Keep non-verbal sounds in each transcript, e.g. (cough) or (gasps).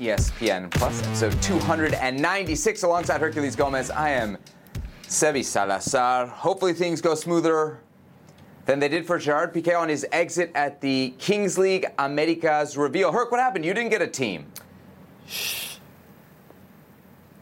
ESPN Plus, episode 296. Alongside Herculez Gomez, I am Sebi Salazar. Hopefully, things go smoother than they did for Gerard Piqué on his exit at the Kings League Americas reveal. Herc, what happened? You didn't get a team.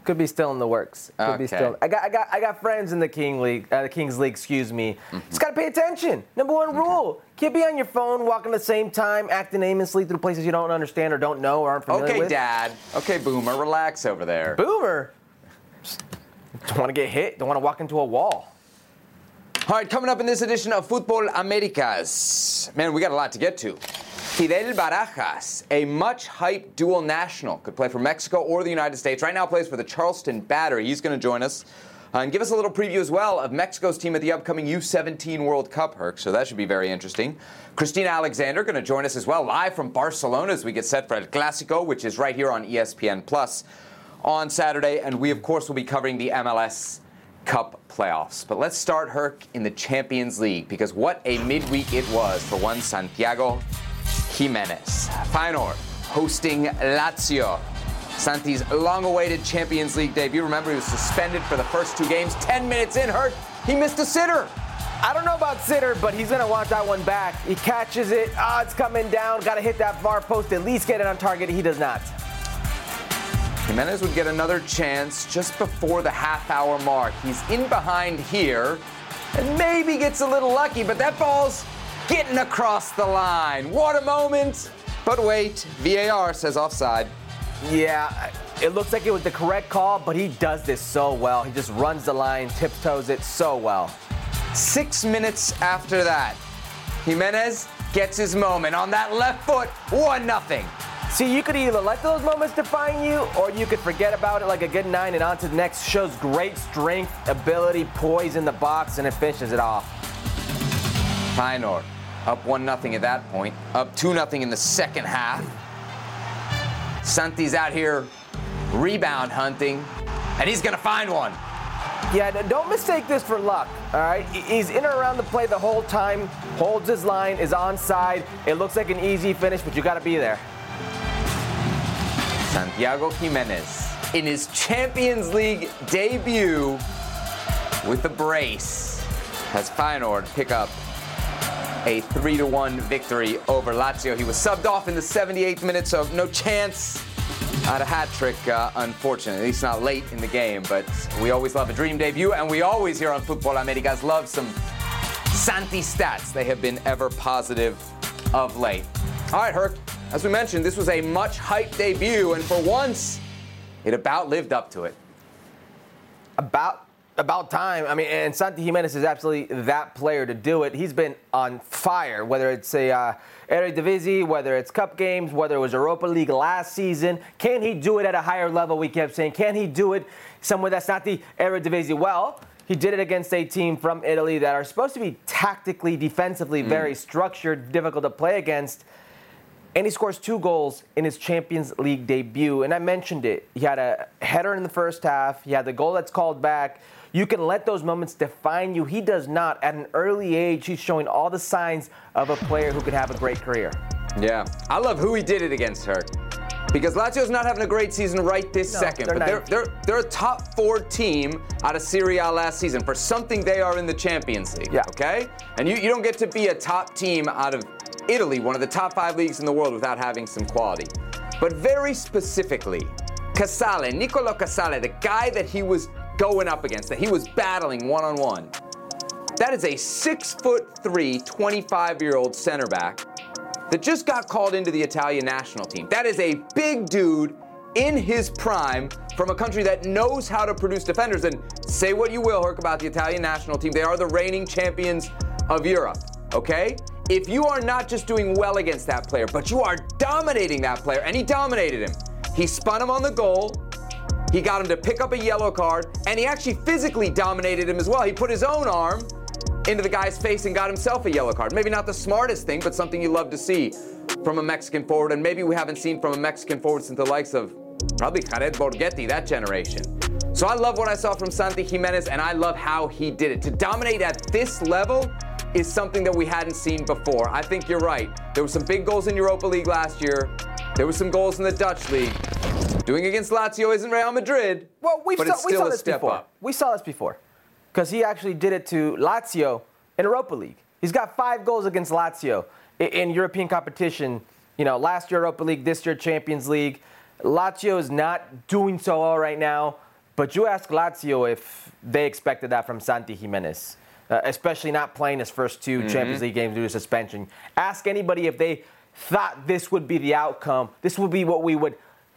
Could be still in the works. Could be still. I got, I got, I got friends in the King League, uh, the Kings League. Excuse me. Mm-hmm. Just gotta pay attention. Number one rule: can't be on your phone, walking at the same time, acting aimlessly through places you don't understand or don't know or aren't familiar Okay, with. Okay, Dad. Okay, Boomer, relax over there. Boomer. Don't want to get hit. Don't want to walk into a wall. All right, coming up in this edition of Football Americas. Man, we got a lot to get to. Fidel Barajas, a much hyped dual national, could play for Mexico or the United States. Right now plays for the Charleston Battery. He's going to join us uh, and give us a little preview as well of Mexico's team at the upcoming U17 World Cup, Herc. So that should be very interesting. Cristina Alexander going to join us as well, live from Barcelona as we get set for El Clásico, which is right here on ESPN Plus on Saturday. And we, of course, will be covering the MLS Cup playoffs. But let's start, Herc, in the Champions League because what a midweek it was for one Santiago Gimenez. Feyenoord hosting Lazio. Santi's long-awaited Champions League debut. Remember, he was suspended for the first two games. Ten minutes in, hurt. he missed a sitter. I don't know about Sitter, but he's gonna want that one back. He catches it. Ah, it's coming down. Got to hit that far post. At least get it on target. He does not. Gimenez would get another chance just before the half-hour mark. He's in behind here and maybe gets a little lucky, but that ball's getting across the line. What a moment! But wait, VAR says offside. Yeah, it looks like it was the correct call, but he does this so well. He just runs the line, tiptoes it so well. Six minutes after that, Gimenez gets his moment on that left foot, 1 nothing. See, you could either let those moments define you, or you could forget about it like a good nine and on to the next. Shows great strength, ability, poise in the box, and it finishes it off. Feyenoord up 1 0 at that point, up 2 0 in the second half. Santi's out here rebound hunting, and he's going to find one. Yeah, don't mistake this for luck. All right, he's in or around the play the whole time, holds his line, is onside. It looks like an easy finish, but you got to be there. Santiago Gimenez in his Champions League debut with the brace has Feyenoord pick up a 3 to 1 victory over Lazio. He was subbed off in the 78th minute, so no chance at a hat trick, uh, unfortunately. At least not late in the game, but we always love a dream debut, and we always here on Football Americas love some Santi stats. They have been ever positive of late. All right, Herc, as we mentioned, this was a much hyped debut, and for once, it about lived up to it. About about time. I mean, and Santi Gimenez is absolutely that player to do it. He's been on fire, whether it's a uh, Eredivisie, whether it's Cup games, whether it was Europa League last season. Can he do it at a higher level? We kept saying, can he do it somewhere that's not the Eredivisie? Well. He did it against a team from Italy that are supposed to be tactically, defensively very structured, difficult to play against. And he scores two goals in his Champions League debut. And I mentioned it. He had a header in the first half. He had the goal that's called back. You can let those moments define you. He does not. At an early age, he's showing all the signs of a player who could have a great career. Yeah, I love who he did it against, her. Because Lazio's not having a great season right this No, second, they're but they're, they're they're a top four team out of Serie A last season. For something, they are in the Champions League. Yeah. Okay, and you, you don't get to be a top team out of Italy, one of the top five leagues in the world, without having some quality. But very specifically, Casale, Nicolo Casale, the guy that he was going up against, that he was battling one on one. That is a six foot three, 25 year old center back that just got called into the Italian national team. That is a big dude in his prime from a country that knows how to produce defenders. And say what you will, Herc, about the Italian national team. They are the reigning champions of Europe, okay? If you are not just doing well against that player, but you are dominating that player, and he dominated him. He spun him on the goal. He got him to pick up a yellow card, and he actually physically dominated him as well. He put his own arm into the guy's face and got himself a yellow card. Maybe not the smartest thing, but something you love to see from a Mexican forward, and maybe we haven't seen from a Mexican forward since the likes of probably Jared Borgetti, that generation. So I love what I saw from Santi Gimenez, and I love how he did it. To dominate at this level is something that we hadn't seen before. I think you're right. There were some big goals in Europa League last year. There were some goals in the Dutch league. Doing against Lazio isn't Real Madrid. Well, we but saw, it's we still saw a this step before. up. We saw this before, because he actually did it to Lazio in Europa League. He's got five goals against Lazio i- in European competition. You know, last year Europa League, this year Champions League. Lazio is not doing so well right now, but you ask Lazio if they expected that from Santi Gimenez, uh, especially not playing his first 2 Mm-hmm. Champions League games due to suspension. Ask anybody if they thought this would be the outcome. This would be what we would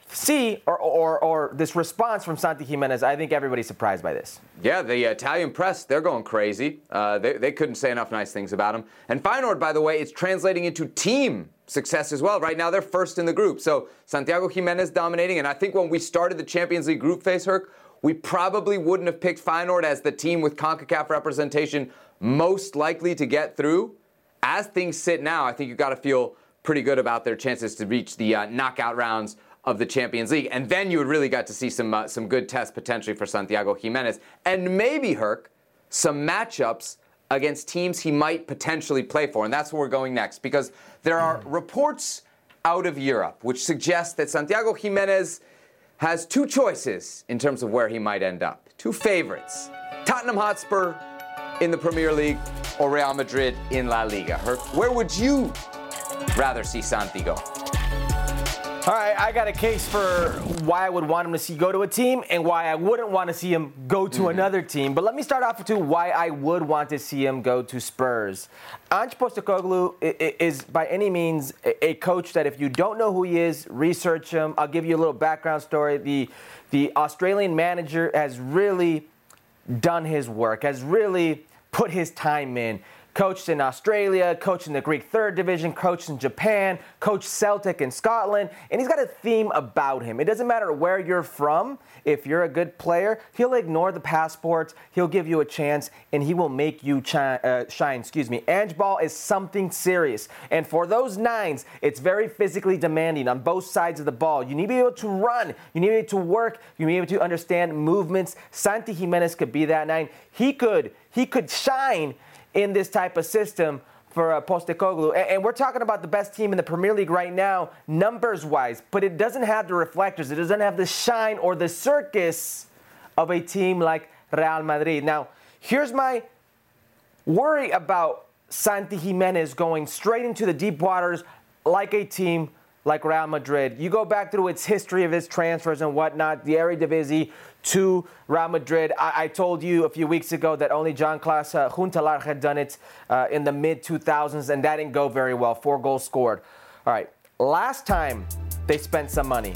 see, or, or, or this response from Santi Gimenez. I think everybody's surprised by this. Yeah, the Italian press, they're going crazy. Uh, they, they couldn't say enough nice things about him. And Feyenoord, by the way, it's translating into team success as well. Right now, they're first in the group. So Santiago Gimenez dominating. And I think when we started the Champions League group phase, Herc, we probably wouldn't have picked Feyenoord as the team with CONCACAF representation most likely to get through. As things sit now, I think you've got to feel pretty good about their chances to reach the uh, knockout rounds of the Champions League. And then you would really got to see some uh, some good tests potentially for Santiago Gimenez, and maybe Herc some matchups against teams he might potentially play for. And that's where we're going next because there are reports out of Europe which suggest that Santiago Gimenez has two choices in terms of where he might end up. Two favorites: Tottenham Hotspur in the Premier League or Real Madrid in La Liga. Herc, where would you rather see Santi go? All right, I got a case for why I would want him to see go to a team and why I wouldn't want to see him go to mm-hmm. another team. But let me start off with two why I would want to see him go to Spurs. Ange Postecoglou i- i- is by any means a a coach that if you don't know who he is, research him. I'll give you a little background story. The the Australian manager has really done his work, has really put his time in. Coached in Australia, coached in the Greek third division, coached in Japan, coached Celtic in Scotland, and he's got a theme about him. It doesn't matter where you're from, if you're a good player, he'll ignore the passports, he'll give you a chance, and he will make you chi- uh, shine. Excuse me. Ange Ball is something serious, and for those nines, it's very physically demanding on both sides of the ball. You need to be able to run, you need to be able to work, you need to be able to understand movements. Santi Gimenez could be that nine. He could, he could shine in this type of system for uh, Postecoglou. And, and we're talking about the best team in the Premier League right now, numbers wise, but it doesn't have the reflectors, it doesn't have the shine or the circus of a team like Real Madrid. Now, here's my worry about Santi Gimenez going straight into the deep waters like a team like Real Madrid. You go back through its history of its transfers and whatnot, the Eredivisie to Real Madrid. I, I told you a few weeks ago that only John Klaas uh, had done it uh, in the mid 2000s, and that didn't go very well. Four goals scored. All right, last time they spent some money,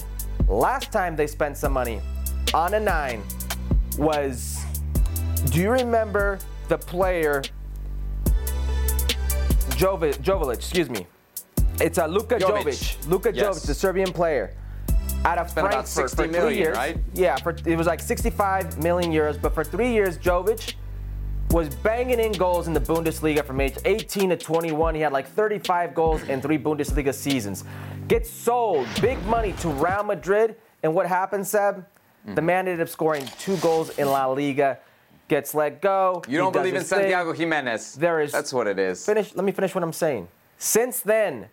last time they spent some money on a nine was do you remember the player Jovic, excuse me. It's a Luka Jovic. Jovic. Luka Yes. Jovic, the Serbian player. Out of Spent 60 for three million, years. right? Yeah, for, it was like 65 million euros, but for three years, Jovic was banging in goals in the Bundesliga from age 18 to 21. He had like 35 goals in three Bundesliga seasons. Gets sold, big money to Real Madrid, and what happened, Seb? The man ended up scoring two goals in La Liga. Gets let go. You don't believe in his thing. Santiago Gimenez. There is- That's what it is. Finish. Let me finish what I'm saying. Since then,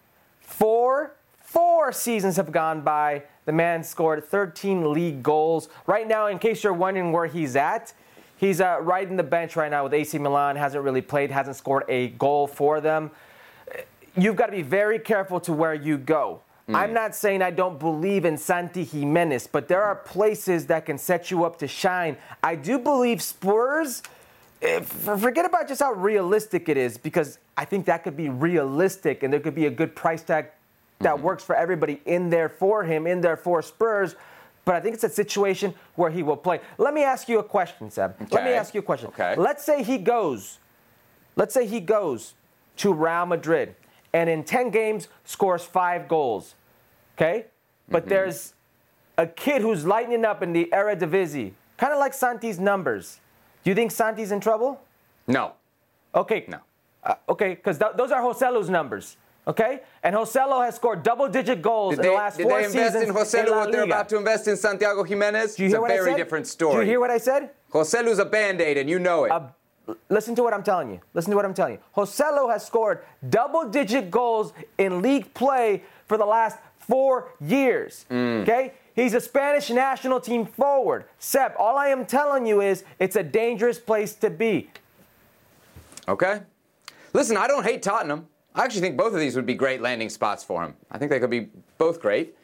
four four seasons have gone by. The man scored 13 league goals. Right now, in case you're wondering where he's at, he's uh, riding the bench right now with AC Milan. Hasn't really played. Hasn't scored a goal for them. You've got to be very careful to where you go. I'm not saying I don't believe in Santi Gimenez, but there are places that can set you up to shine. I do believe Spurs Eh, forget about just how realistic it is because I think that could be realistic and there could be a good price tag that mm-hmm. works for everybody in there for him, in there for Spurs. But I think it's a situation where he will play. Let me ask you a question, Seb. Let me ask you a question. Okay. Let's say he goes, let's say he goes to Real Madrid and in 10 games scores five goals. Okay? But mm-hmm. there's a kid who's lightening up in the Eredivisie, kind of like Santi's numbers. Do you think Santi's in trouble? No. Okay. No. Uh, okay, because th- those are Joselu's numbers. Okay? And Joselu has scored double digit goals Did in they, the last four seasons. did they invest in Joselu La what they're about to invest in Santiago Gimenez? Do you it's a what very I said? different story. Do you hear what I said? Joselu's a band-aid, and you know it. Listen to what I'm telling you. Listen to what I'm telling you. Joselu has scored double digit goals in league play for the last four years. Mm. Okay? He's a Spanish national team forward. Seb, all I am telling you is it's a dangerous place to be. Okay? Listen, I don't hate Tottenham. I actually think both of these would be great landing spots for him. I think they could be both great.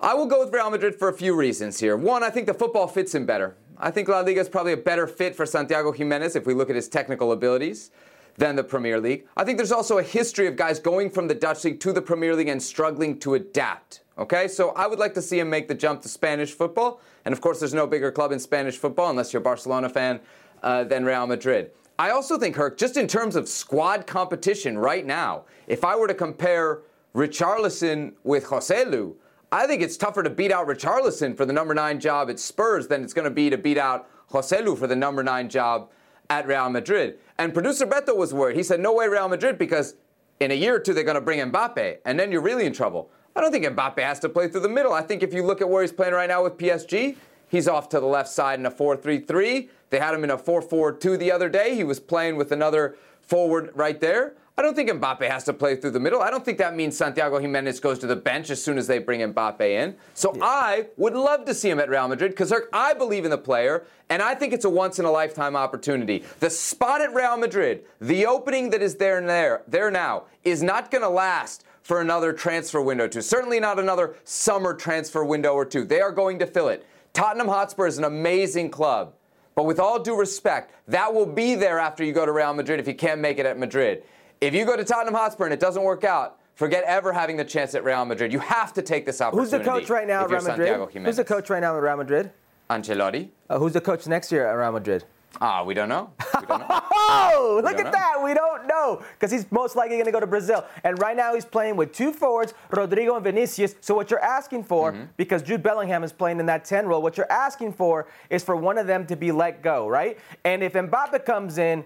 I will go with Real Madrid for a few reasons here. One, I think the football fits him better. I think La Liga is probably a better fit for Santiago Gimenez if we look at his technical abilities than the Premier League. I think there's also a history of guys going from the Dutch League to the Premier League and struggling to adapt. Okay, so I would like to see him make the jump to Spanish football. And of course, there's no bigger club in Spanish football unless you're a Barcelona fan uh, than Real Madrid. I also think, Herc, just in terms of squad competition right now, if I were to compare Richarlison with Joselu, I think it's tougher to beat out Richarlison for the number nine job at Spurs than it's going to be to beat out Joselu for the number nine job at Real Madrid. And producer Beto was worried. He said, no way Real Madrid because in a year or two they're going to bring Mbappe, and then you're really in trouble. I don't think Mbappe has to play through the middle. I think if you look at where he's playing right now with PSG, he's off to the left side in a 4-3-3. They had him in a 4-4-2 the other day. He was playing with another forward right there. I don't think Mbappe has to play through the middle. I don't think that means Santiago Gimenez goes to the bench as soon as they bring Mbappe in. So I would love to see him at Real Madrid because I believe in the player, and I think it's a once in a lifetime opportunity. The spot at Real Madrid, the opening that is there and there, there now, is not going to last for another transfer window or two. Certainly not another summer transfer window or two. They are going to fill it. Tottenham Hotspur is an amazing club. But with all due respect, that will be there after you go to Real Madrid if you can't make it at Madrid. If you go to Tottenham Hotspur and it doesn't work out, forget ever having the chance at Real Madrid. You have to take this opportunity. Who's the coach right now at Real Madrid? Who's the coach right now at Real Madrid? Ancelotti. Uh, who's the coach next year at Real Madrid? Ah, we don't know. We don't know. (laughs) Oh, look at know. that. We don't know because he's most likely going to go to Brazil. And right now he's playing with two forwards, Rodrygo and Vinicius. So what you're asking for, Mm-hmm. because Jude Bellingham is playing in that 10 role, what you're asking for is for one of them to be let go, right? And if Mbappe comes in,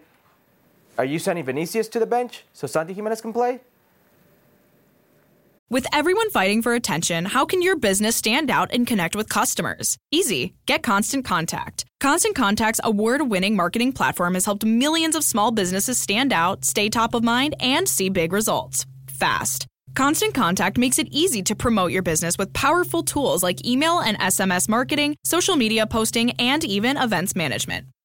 are you sending Vinicius to the bench so Santi Gimenez can play? With everyone fighting for attention, how can your business stand out and connect with customers? Easy. Get Constant Contact. Constant Contact's award winning marketing platform has helped millions of small businesses stand out, stay top of mind, and see big results fast. Constant Contact makes it easy to promote your business with powerful tools like email and SMS marketing, social media posting, and even events management.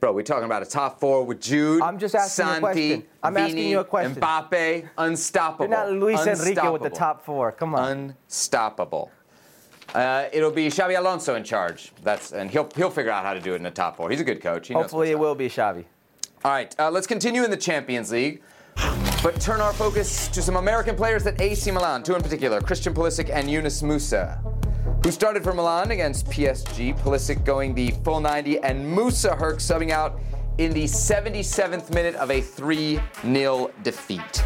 Bro, we're talking about a top four with Jude, I'm just asking you a question. I'm Vini, asking you a question. Mbappe, unstoppable. You're not Luis Enrique with the top four. Come on. Unstoppable. Uh, it'll be Xabi Alonso in charge. That's and he'll he'll figure out how to do it in the top four. He's a good coach. He Hopefully it up. will be Xabi. All right, uh, let's continue in the Champions League, but turn our focus to some American players at AC Milan, two in particular, Christian Pulisic and Yunus Musah, who started for Milan against PSG. Pulisic going the full 90, and Musah Herc subbing out in the 77th minute of a 3-0 defeat.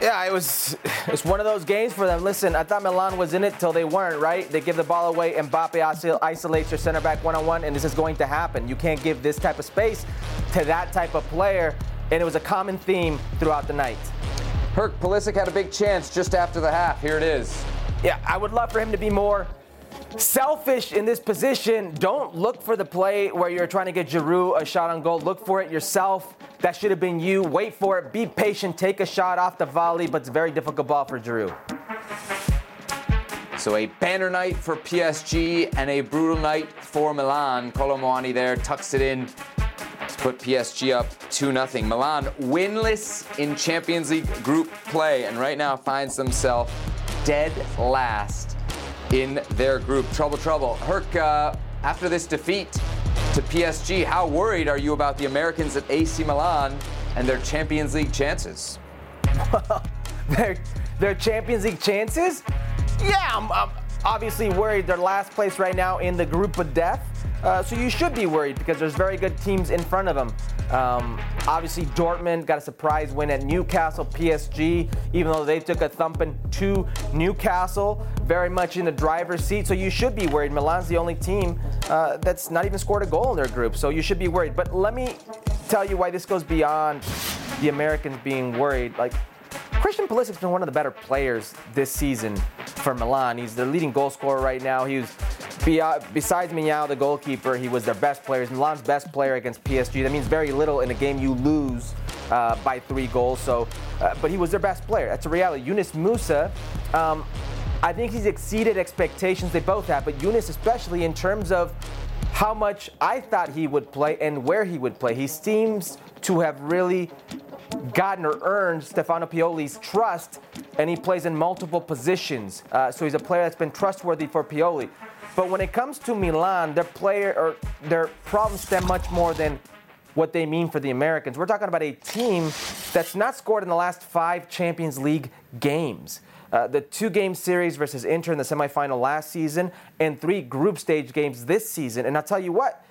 Yeah, it was it's one of those games for them. Listen, I thought Milan was in it till they weren't, right? They give the ball away, Mbappe isolates your center back one on one, and this is going to happen. You can't give this type of space to that type of player, and it was a common theme throughout the night. Herc Pulisic had a big chance just after the half. Here it is. Yeah, I would love for him to be more selfish in this position. Don't look for the play where you're trying to get Giroud a shot on goal. Look for it yourself. That should have been you. Wait for it. Be patient. Take a shot off the volley, but it's a very difficult ball for Giroud. So a banner night for PSG and a brutal night for Milan. Kolo there tucks it in put PSG up 2-0. Milan winless in Champions League group play and right now finds themselves dead last in their group. Trouble, trouble. Herc, uh, after this defeat to PSG, how worried are you about the Americans at AC Milan and their Champions League chances? (laughs) their, their Champions League chances? Yeah, I'm, I'm obviously worried. They're last place right now in the group of death. Uh, so you should be worried because there's very good teams in front of them. Um, obviously, Dortmund got a surprise win at Newcastle. PSG, even though they took a thumping to Newcastle, very much in the driver's seat. So you should be worried. Milan's the only team uh, that's not even scored a goal in their group. So you should be worried. But let me tell you why this goes beyond the Americans being worried. Like Christian Pulisic's been one of the better players this season for Milan. He's the leading goal scorer right now. He was besides Maignan, the goalkeeper, he was their best player. He's Milan's best player against PSG. That means very little in a game you lose uh, by three goals. So, uh, but he was their best player. That's a reality. Yunus Musah, um, I think he's exceeded expectations. They both have, but Yunus especially in terms of how much I thought he would play and where he would play. He seems to have really gotten or earned Stefano Pioli's trust, and he plays in multiple positions. Uh, so he's a player that's been trustworthy for Pioli. But when it comes to Milan, their player or their problems stem much more than what they mean for the Americans. We're talking about a team that's not scored in the last five Champions League games. Uh, the two game series versus Inter in the semifinal last season, and three group stage games this season. And I'll tell you what,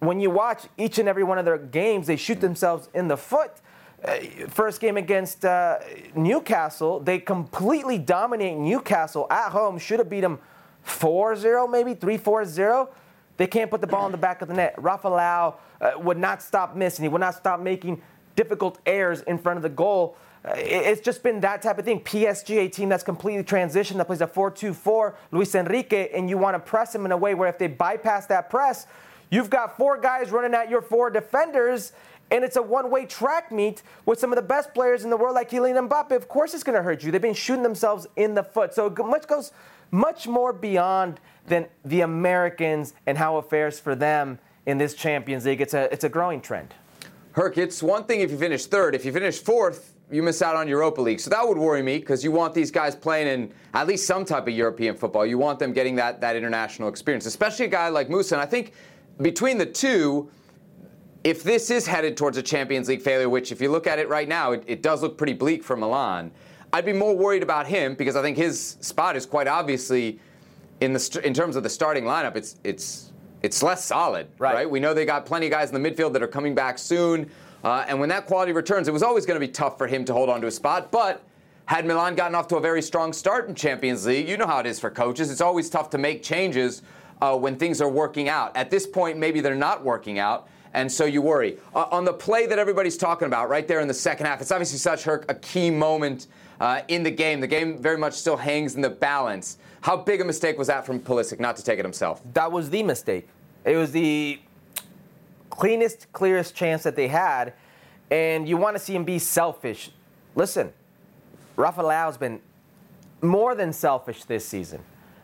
when you watch each and every one of their games, they shoot themselves in the foot. Uh, first game against uh, Newcastle, they completely dominate Newcastle at home, should have beat them 4 0, maybe 3 4 0. They can't put the ball in the back of the net. Rafa Leao uh, would not stop missing. He would not stop making difficult errors in front of the goal. Uh, it's just been that type of thing. PSG, a team that's completely transitioned, that plays a 4 2 4, Luis Enrique, and you want to press him in a way where if they bypass that press, you've got four guys running at your four defenders, and it's a one way track meet with some of the best players in the world like Kylian Mbappe. Of course, it's going to hurt you. They've been shooting themselves in the foot. So much goes much more beyond than the Americans and how it fares for them in this Champions League. It's a, it's a growing trend. Herc, it's one thing if you finish third. If you finish fourth, you miss out on Europa League. So that would worry me because you want these guys playing in at least some type of European football. You want them getting that, that international experience, especially a guy like Musah. And I think between the two, if this is headed towards a Champions League failure, which if you look at it right now, it, it does look pretty bleak for Milan. I'd be more worried about him because I think his spot is quite obviously in the in terms of the starting lineup. It's it's it's less solid, right? right? We know they got plenty of guys in the midfield that are coming back soon, uh, and when that quality returns, it was always going to be tough for him to hold on to a spot. But had Milan gotten off to a very strong start in Champions League, you know how it is for coaches. It's always tough to make changes uh, when things are working out. At this point, maybe they're not working out and so you worry. Uh, on the play that everybody's talking about right there in the second half, it's obviously such a key moment uh, in the game. The game very much still hangs in the balance. How big a mistake was that from Pulisic not to take it himself? That was the mistake. It was the cleanest, clearest chance that they had, and you want to see him be selfish. Listen, Rafa Leao's been more than selfish this season.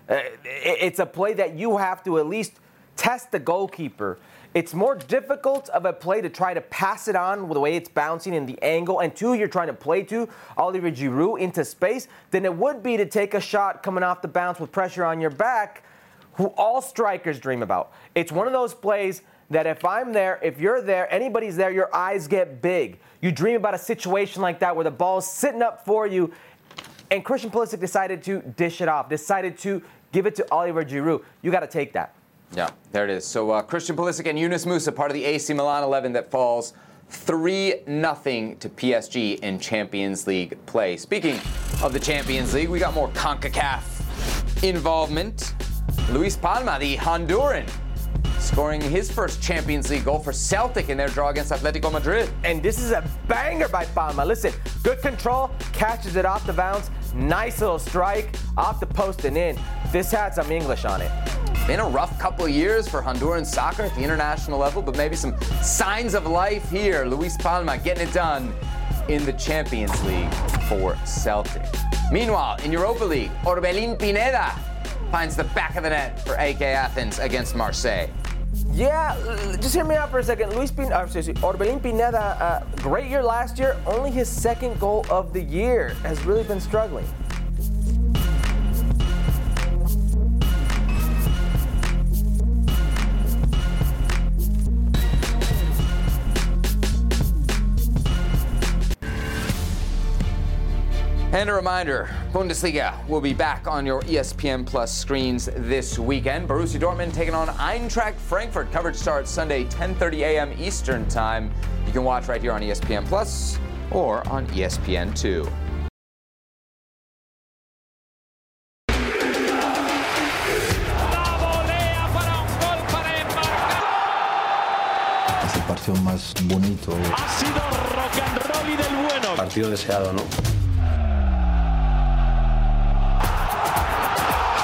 Uh, it's a play that you have to at least test the goalkeeper it's more difficult of a play to try to pass it on with the way it's bouncing and the angle, and two, you're trying to play to Oliver Giroud into space, than it would be to take a shot coming off the bounce with pressure on your back, who all strikers dream about. It's one of those plays that if I'm there, if you're there, anybody's there, your eyes get big. You dream about a situation like that where the ball's sitting up for you, and Christian Pulisic decided to dish it off, decided to give it to Oliver Giroud. You got to take that. Yeah, there it is. So uh, Christian Pulisic and Yunus Musah, part of the AC Milan 11 that falls 3 0 to PSG in Champions League play. Speaking of the Champions League, we got more CONCACAF involvement. Luis Palma, the Honduran, scoring his first Champions League goal for Celtic in their draw against Atletico Madrid. And this is a banger by Palma. Listen, good control, catches it off the bounce, nice little strike, off the post and in. This had some English on it. Been a rough couple years for Honduran soccer at the international level, but maybe some signs of life here. Luis Palma getting it done in the Champions League for Celtic. Meanwhile, in Europa League, Orbelin Pineda finds the back of the net for AEK Athens against Marseille. Yeah, just hear me out for a second. Luis Pineda, uh, Orbelin Pineda, uh, great year last year, only his second goal of the year, has really been struggling. And a reminder, Bundesliga will be back on your ESPN Plus screens this weekend. Borussia Dortmund taking on Eintracht Frankfurt. Coverage starts Sunday 10:30 a.m. Eastern Time. You can watch right here on ESPN Plus or on ESPN2. Es el partido más bonito. Ha sido rock and roll y del bueno. Partido deseado, ¿no?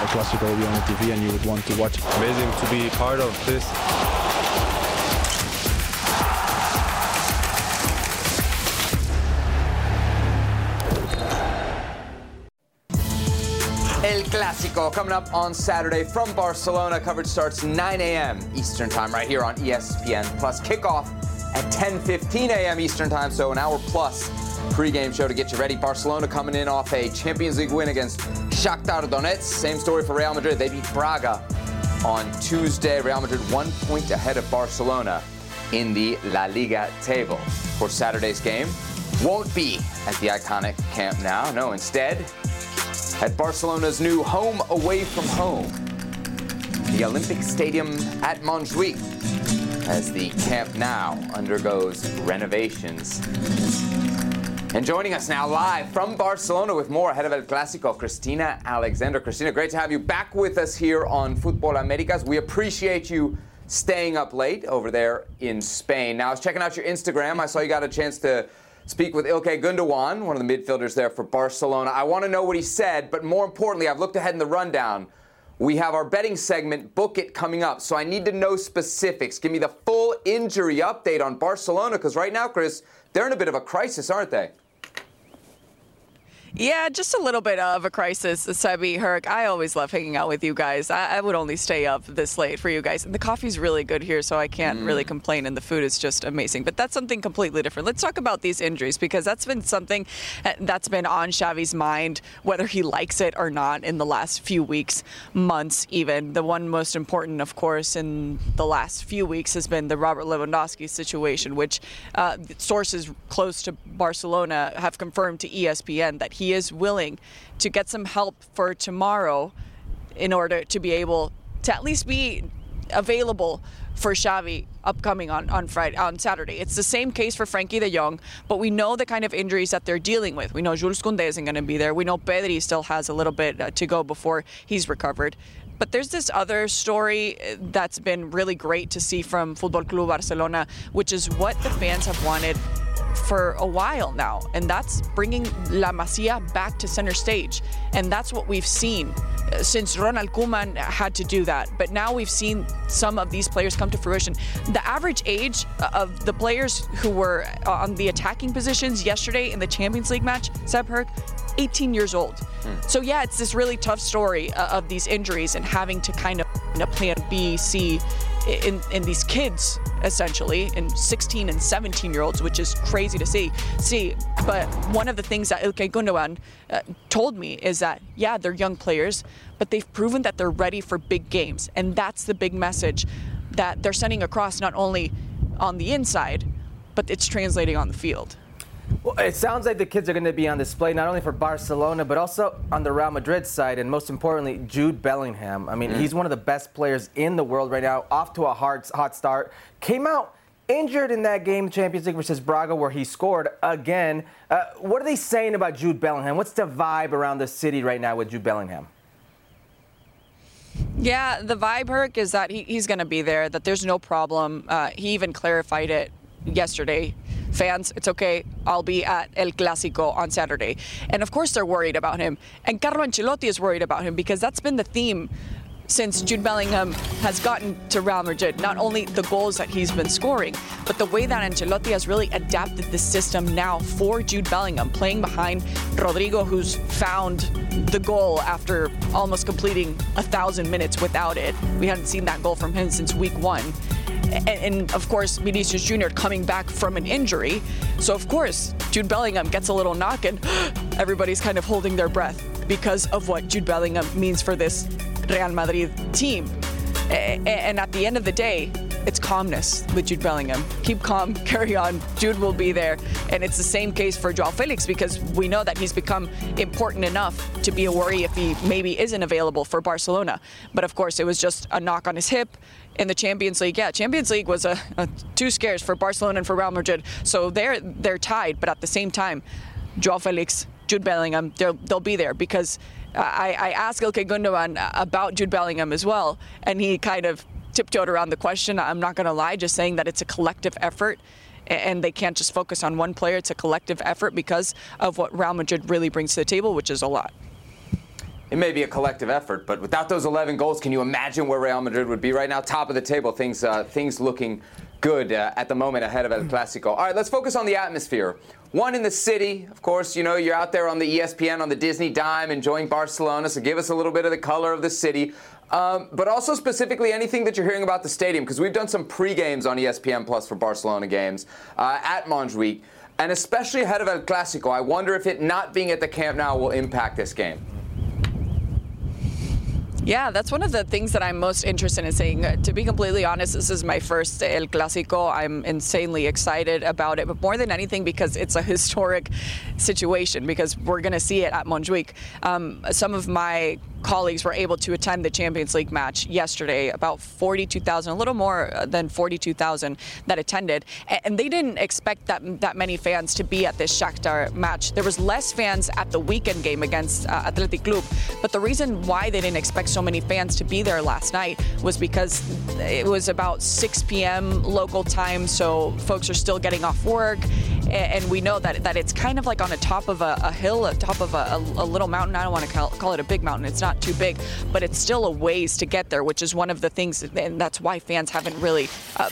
El clásico will be on TV and you would want to watch. Amazing to be part of this. El Clásico coming up on Saturday from Barcelona. Coverage starts 9 a.m. Eastern Time right here on ESPN Plus. Kickoff at 10:15 a.m. Eastern Time, so an hour plus pregame show to get you ready. Barcelona coming in off a Champions League win against Shakhtar Donetsk. Same story for Real Madrid. They beat Braga on Tuesday. Real Madrid one point ahead of Barcelona in the La Liga table. For Saturday's game, won't be at the iconic Camp Nou. No, instead at Barcelona's new home away from home, the Olympic Stadium at Montjuic, as the Camp Nou undergoes renovations. And joining us now live from Barcelona with more ahead of El Clásico, Cristina Alexander. Cristina, great to have you back with us here on Football Americas. We appreciate you staying up late over there in Spain. Now, I was checking out your Instagram. I saw you got a chance to speak with Ilkay Gundogan, one of the midfielders there for Barcelona. I want to know what he said, but more importantly, I've looked ahead in the rundown. We have our betting segment, Book It, coming up. So I need to know specifics. Give me the full injury update on Barcelona, because right now, Chris, they're in a bit of a crisis, aren't they? Yeah, just a little bit of a crisis, Sebi Herc. I always love hanging out with you guys. I, I, would only stay up this late for you guys. And the coffee's really good here, so I can't mm. really complain. And the food is just amazing. But that's something completely different. Let's talk about these injuries because that's been something uh, that's been on Xavi's mind, whether he likes it or not, in the last few weeks, months, even. The one most important, of course, in the last few weeks has been the Robert Lewandowski situation, which uh, sources close to Barcelona have confirmed to ESPN that he is willing to get some help for tomorrow in order to be able to at least be available for Xavi upcoming on, on Friday on Saturday. It's the same case for Frenkie de Jong, but we know the kind of injuries that they're dealing with. We know Jules Koundé isn't going to be there. We know Pedri still has a little bit uh, to go before he's recovered. But there's this other story uh, that's been really great to see from Football Club Barcelona, which is what the fans have wanted for a while now, and that's bringing La Masia back to center stage. And that's what we've seen uh, since Ronald Koeman had to do that. But now we've seen some of these players come to fruition. The average age of the players who were on the attacking positions yesterday in the Champions League match, Seb Herc, 18 years old. Hmm. So yeah, it's this really tough story uh, of these injuries and having to kind of a plan B, C in, in these kids essentially in 16 and 17 year olds which is crazy to see. See but one of the things that Ilkay Gundogan uh, told me is that yeah they're young players but they've proven that they're ready for big games. And that's the big message that they're sending across not only on the inside but it's translating on the field well, it sounds like the kids are going to be on display not only for Barcelona, but also on the Real Madrid side, and most importantly, Jude Bellingham. I mean, mm. he's one of the best players in the world right now, off to a hard, hot start. Came out injured in that game, Champions League versus Braga, where he scored again. Uh, what are they saying about Jude Bellingham? What's the vibe around the city right now with Jude Bellingham? Yeah, the vibe, Herc, is that he, he's going to be there, that there's no problem. Uh, he even clarified it yesterday. Fans, it's okay. I'll be at El Clásico on Saturday. And of course, they're worried about him. And Carlo Ancelotti is worried about him because that's been the theme since Jude Bellingham has gotten to Real Madrid. Not only the goals that he's been scoring, but the way that Ancelotti has really adapted the system now for Jude Bellingham, playing behind Rodrygo, who's found the goal after almost completing a thousand minutes without it. We hadn't seen that goal from him since week one. And, and, of course, Vinicius Jr. coming back from an injury. So, of course, Jude Bellingham gets a little knock, and (gasps) everybody's kind of holding their breath because of what Jude Bellingham means for this Real Madrid team. And at the end of the day, it's calmness with Jude Bellingham. Keep calm, (laughs) carry on. Jude will be there. And it's the same case for Joao Felix because we know that he's become important enough to be a worry if he maybe isn't available for Barcelona. But of course, it was just a knock on his hip in the Champions League. Yeah, Champions League was a, a two scares for Barcelona and for Real Madrid. So they're they're tied, but at the same time, Joao Felix, Jude Bellingham, they'll, they'll be there because I, I asked Ilkay Gundogan about Jude Bellingham as well, and he kind of tiptoed around the question. I'm not going to lie, just saying that it's a collective effort and they can't just focus on one player. It's a collective effort because of what Real Madrid really brings to the table, which is a lot. It may be a collective effort, but without those 11 goals, can you imagine where Real Madrid would be right now? Top of the table, things uh, things looking good uh, at the moment ahead of El Clasico. All right, let's focus on the atmosphere. One in the city, of course, you know, you're out there on the ESPN, on the Disney dime, enjoying Barcelona, so give us a little bit of the color of the city. Um, but also specifically anything that you're hearing about the stadium, because we've done some pre-games on ESPN Plus for Barcelona games uh, at Montjuic, and especially ahead of El Clasico. I wonder if it not being at the Camp Nou will impact this game. Yeah, that's one of the things that I'm most interested in seeing. To be completely honest, this is my first El Clasico. I'm insanely excited about it, but more than anything because it's a historic situation because we're going to see it at Montjuic. Um, some of my colleagues were able to attend the Champions League match yesterday, about 42,000, a little more than 42,000 that attended, and they didn't expect that that many fans to be at this Shakhtar match. There was less fans at the weekend game against uh, Athletic Club, but the reason why they didn't expect so many fans to be there last night was because it was about 6 p.m. local time, so folks are still getting off work, and we know that that it's kind of like on the top of a, a hill, a top of a, a, little mountain. I don't want to call, call it a big mountain. It's not not too big, but it's still a ways to get there, which is one of the things, and that's why fans haven't really. Uh,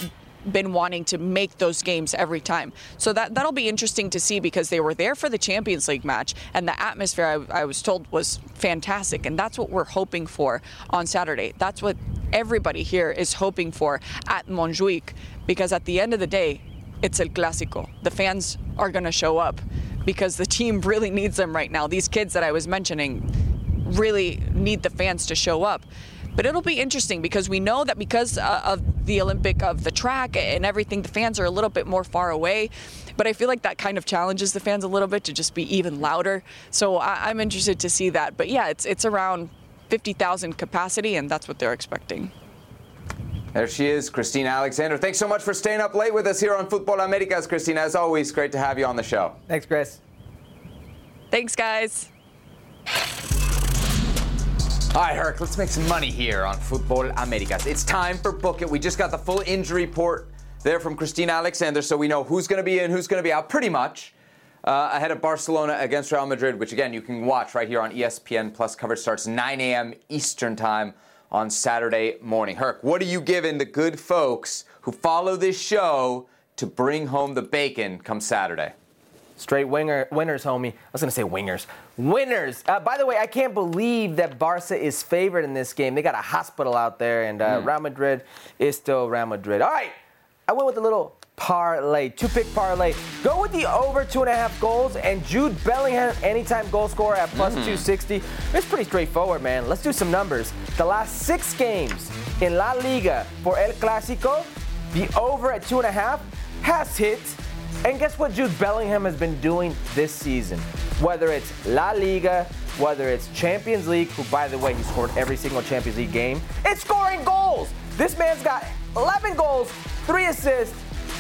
been wanting to make those games every time. So that that'll be interesting to see because they were there for the Champions League match and the atmosphere I, I, was told was fantastic and that's what we're hoping for on Saturday. That's what everybody here is hoping for at Montjuic because at the end of the day, it's El Clásico. The fans are going to show up because the team (laughs) really needs them right now. These kids that I was mentioning really need the fans to show up. But it'll be interesting because we know that because uh, of the Olympic, of the track and everything, the fans are a little bit more far away. But I feel like that kind of challenges the fans a little bit to just be even louder. So I- am interested to see that. But yeah, it's it's around 50,000 capacity, and that's what they're expecting. There she is, Cristina Alexander. Thanks so much for staying up late with us here on Football Americas, Cristina. As always, great to have you on the show. Thanks, Chris. Thanks, guys. All right, Herc, let's make some money here on Football Americas. It's time for Book It. We just got the full injury report there from Cristina Alexander, so we know who's going to be in, who's going to be out pretty much uh, ahead of Barcelona against Real Madrid, which again, you can watch right here on ESPN Plus. Coverage starts 9 a.m. Eastern Time on Saturday morning. Herc, what are you giving the good folks who follow this show to bring home the bacon come Saturday? Straight winger, winners, homie. I was going to say wingers. Winners. Uh, by the way, I can't believe that Barca is favored in this game. They got a hospital out there, and uh, mm. Real Madrid is still Real Madrid. All right. I went with a little parlay, two pick parlay. Go with the over two and a half goals and Jude Bellingham, anytime goal scorer at plus mm-hmm. 260. It's pretty straightforward, man. Let's do some numbers. The last six games in La Liga for El Clasico, the over at two and a half has hit and guess what Jude Bellingham has been doing this season? Whether it's La Liga, whether it's Champions League, who, by the way, he scored every single Champions League game, it's scoring goals. This man's got 11 goals, 3 assists,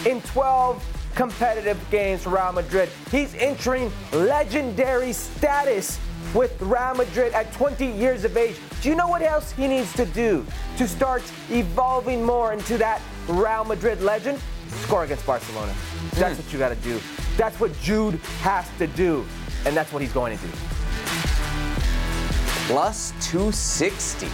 in 12 competitive games for Real Madrid. He's entering legendary status with Real Madrid at 20 years of age. Do you know what else he needs to do to start evolving more into that Real Madrid legend? Score against Barcelona. That's what you got to do. That's what Jude has to do, and that's what he's going to do. Plus 260.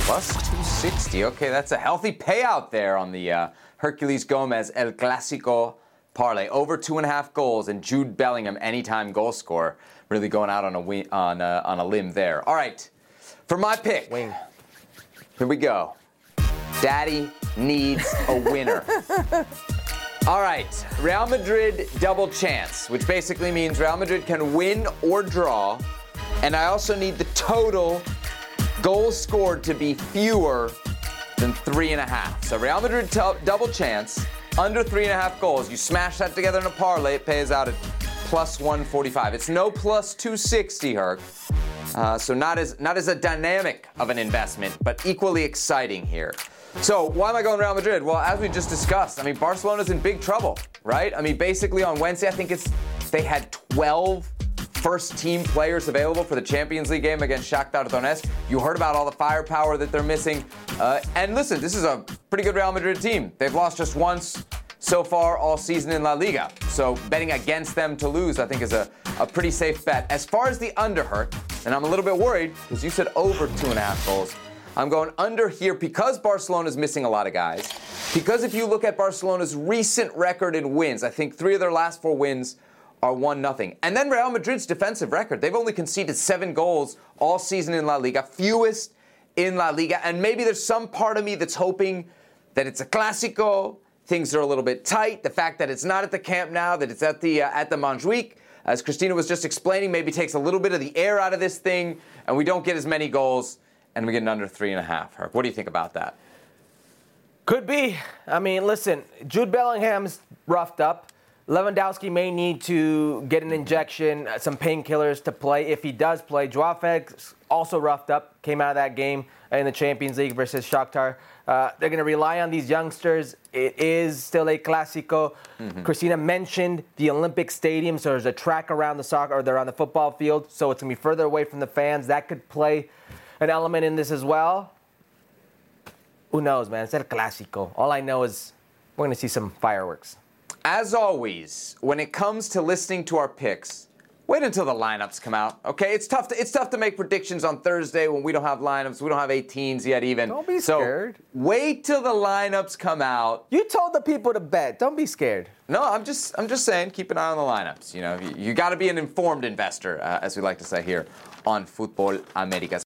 Plus 260. Okay, that's a healthy payout there on the uh, Herculez Gomez El Clasico parlay. Over two and a half goals, and Jude Bellingham, anytime goal scorer, really going out on a on a, on a limb there. All right, for my pick. Wing. Here we go. Daddy needs a winner. (laughs) All right, Real Madrid double chance, which basically means Real Madrid can win or draw. And I also need the total goals scored to be fewer than three and a half. So Real Madrid t- double chance, under three and a half goals. You smash that together in a parlay, it pays out at plus 145. It's no plus 260, Herc. Uh, so not as not as a dynamic of an investment, but equally exciting here. So why am I going Real Madrid? Well, as we just discussed, I mean Barcelona's in big trouble, right? I mean basically on Wednesday, I think it's they had 12 first team players available for the Champions League game against Shakhtar Donetsk. You heard about all the firepower that they're missing. Uh, and listen, this is a pretty good Real Madrid team. They've lost just once so far all season in La Liga. So betting against them to lose, I think, is a, a pretty safe bet. As far as the under Herc, and I'm a little bit worried because you said over two and a half goals. I'm going under here because Barcelona's missing a lot of guys. Because if you look at Barcelona's recent record in wins, I think three of their last four wins are 1 nothing. And then Real Madrid's defensive record. They've only conceded seven goals all season in La Liga, fewest in La Liga. And maybe there's some part of me that's hoping that it's a Clásico, things are a little bit tight. The fact that it's not at the Camp Nou, that it's at the uh, at the Montjuic, as Cristina was just explaining, maybe takes a little bit of the air out of this thing, and we don't get as many goals, and we get an under three and a half. Herc, what do you think about that? Could be. I mean, listen, Jude Bellingham's roughed up. Lewandowski may need to get an injection, uh, some painkillers to play if he does play. Joao Felix also roughed up, came out of that game in the Champions League versus Shakhtar. Uh, they're going to rely on these youngsters. It is still a Clásico. Cristina mentioned the Olympic Stadium, so there's a track around the soccer or they're on the football field, so it's going to be further away from the fans. That could play an element in this as well. Who knows, man? It's El Clásico. All I know is we're going to see some fireworks. As always, when it comes to listening to our picks, wait until the lineups come out. Okay, it's tough. To, it's tough to make predictions on Thursday when we don't have lineups. We don't have 18s yet, even. Don't be so scared. Wait till the lineups come out. You told the people to bet. Don't be scared. No, I'm just, I'm just saying, keep an eye on the lineups. You know, you, you got to be an informed investor, uh, as we like to say here on Futbol Americas.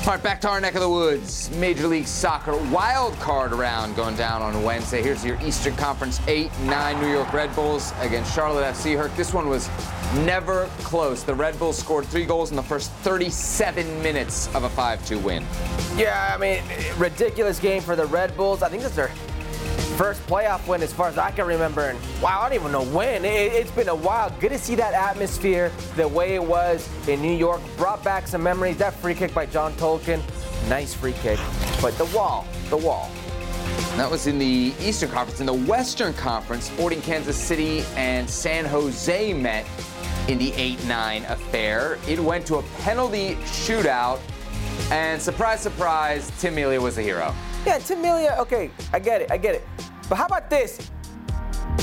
All right, back to our neck of the woods. Major League Soccer wild card round going down on Wednesday. Here's your Eastern Conference 8 9 New York Red Bulls against Charlotte FC. Herc, this one was never close. The Red Bulls scored three goals in the first 37 minutes of a 5 2 win. Yeah, I mean, ridiculous game for the Red Bulls. I think this is their first playoff win as far as I can remember. And wow, I don't even know when. It, has been a while. Good to see that atmosphere the way it was in New York. Brought back some memories. That free kick by John Tolkin, nice free kick. But the wall, the wall. That was in the Eastern Conference. In the Western Conference, Sporting Kansas City and San Jose met in the 8 9 affair. It went to a penalty shootout, and surprise, surprise, Tim Melia was the hero. Yeah, Tim Melia, okay, I get it, I get it. But how about this?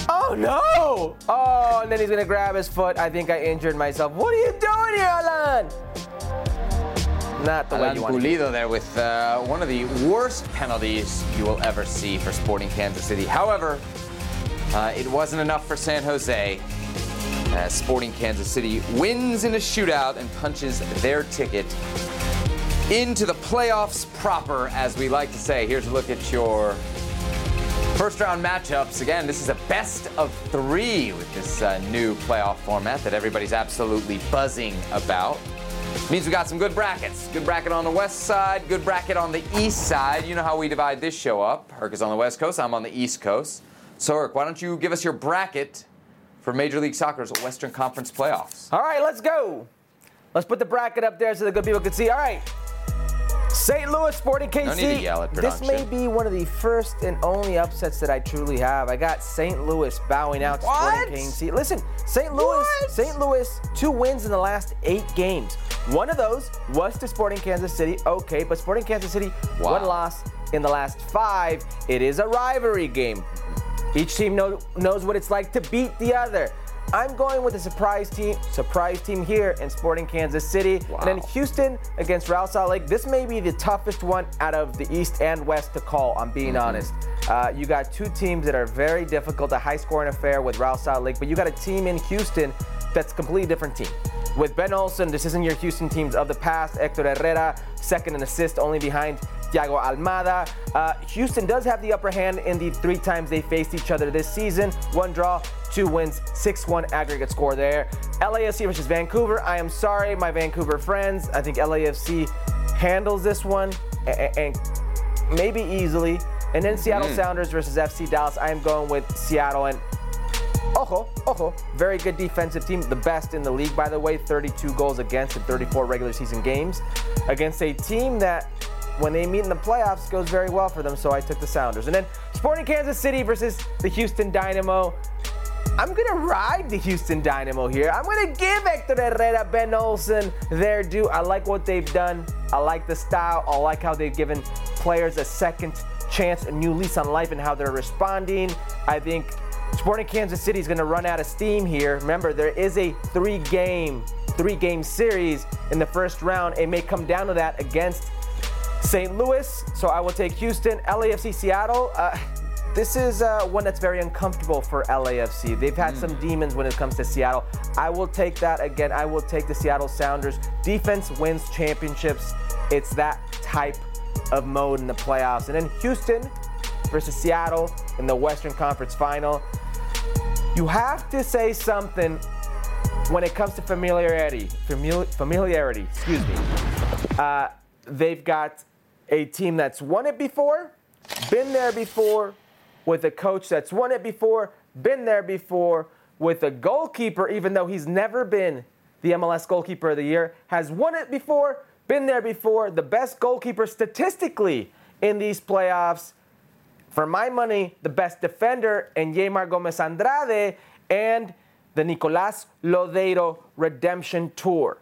Oh no! Oh, and then he's gonna grab his foot. I think I injured myself. What are you doing here, Alan? Not the way Alan you want to. Pulido there with uh, one of the worst penalties you will ever see for Sporting Kansas City. However, uh, it wasn't enough for San Jose. As Sporting Kansas City wins in a shootout and punches their ticket into the playoffs proper, as we like to say. Here's a look at your first round matchups. Again, this is a best of three with this uh, new playoff format that everybody's absolutely buzzing about. Means we got some good brackets. Good bracket on the west side, good bracket on the east side. You know how we divide this show up. Herc is on the west coast, I'm on the east coast. So, Herc, why don't you give us your bracket for Major League Soccer's Western Conference playoffs? All right, let's go. Let's put the bracket up there so the good people can see. All right. St. Louis Sporting KC. No need to yell at this may be one of the first and only upsets that I truly have. I got St. Louis bowing out to What? Sporting KC. Listen, St. Louis, What? St. Louis, two wins in the last eight games. One of those was to Sporting Kansas City. Okay, but Sporting Kansas City, Wow. one loss in the last five. It is a rivalry game. Each team know, knows what it's like to beat the other. I'm going with a surprise team, surprise team here in Sporting Kansas City, and then Houston against Real Salt Lake. This may be the toughest one out of the East and West to call. I'm being honest. Uh, you got two teams that are very difficult, a high-scoring affair with Real Salt Lake, but you got a team in Houston that's a completely different team. With Ben Olsen, this isn't your Houston teams of the past. Hector Herrera, second in assist, only behind Thiago Almada. Uh, Houston does have the upper hand in the three times they faced each other this season. One draw, two wins, 6-1 aggregate score there. LAFC versus Vancouver. I am sorry, my Vancouver friends. I think LAFC handles this one a- a- and maybe easily. And then Seattle mm-hmm. Sounders versus FC Dallas. I am going with Seattle and Ojo, ojo, very good defensive team, the best in the league, by the way, 32 goals against in 34 regular season games, against a team that, when they meet in the playoffs, goes very well for them. So I took the Sounders. And then Sporting Kansas City versus the Houston Dynamo. I'm gonna ride the Houston Dynamo here. I'm gonna give Hector Herrera, Ben Olsen their due. I like what they've done. I like the style. I like how they've given players a second chance, a new lease on life, and how they're responding. I think Sporting Kansas City is gonna run out of steam here. Remember, there is a three-game, three-game series in the first round. It may come down to that against St. Louis. So I will take Houston, LAFC, Seattle. Uh, (laughs) this is uh, one that's very uncomfortable for LAFC. They've had some demons when it comes to Seattle. I will take that again. I will take the Seattle Sounders. Defense wins championships. It's that type of mode in the playoffs. And then Houston versus Seattle in the Western Conference Final. You have to say something when it comes to familiarity. Famili- familiarity, excuse me. Uh, they've got a team that's won it before, been there before, with a coach that's won it before, been there before, with a goalkeeper, even though he's never been the MLS goalkeeper of the year, has won it before, been there before, the best goalkeeper statistically in these playoffs. For my money, the best defender in Yeimar Gomez Andrade and the Nicolas Lodeiro Redemption Tour.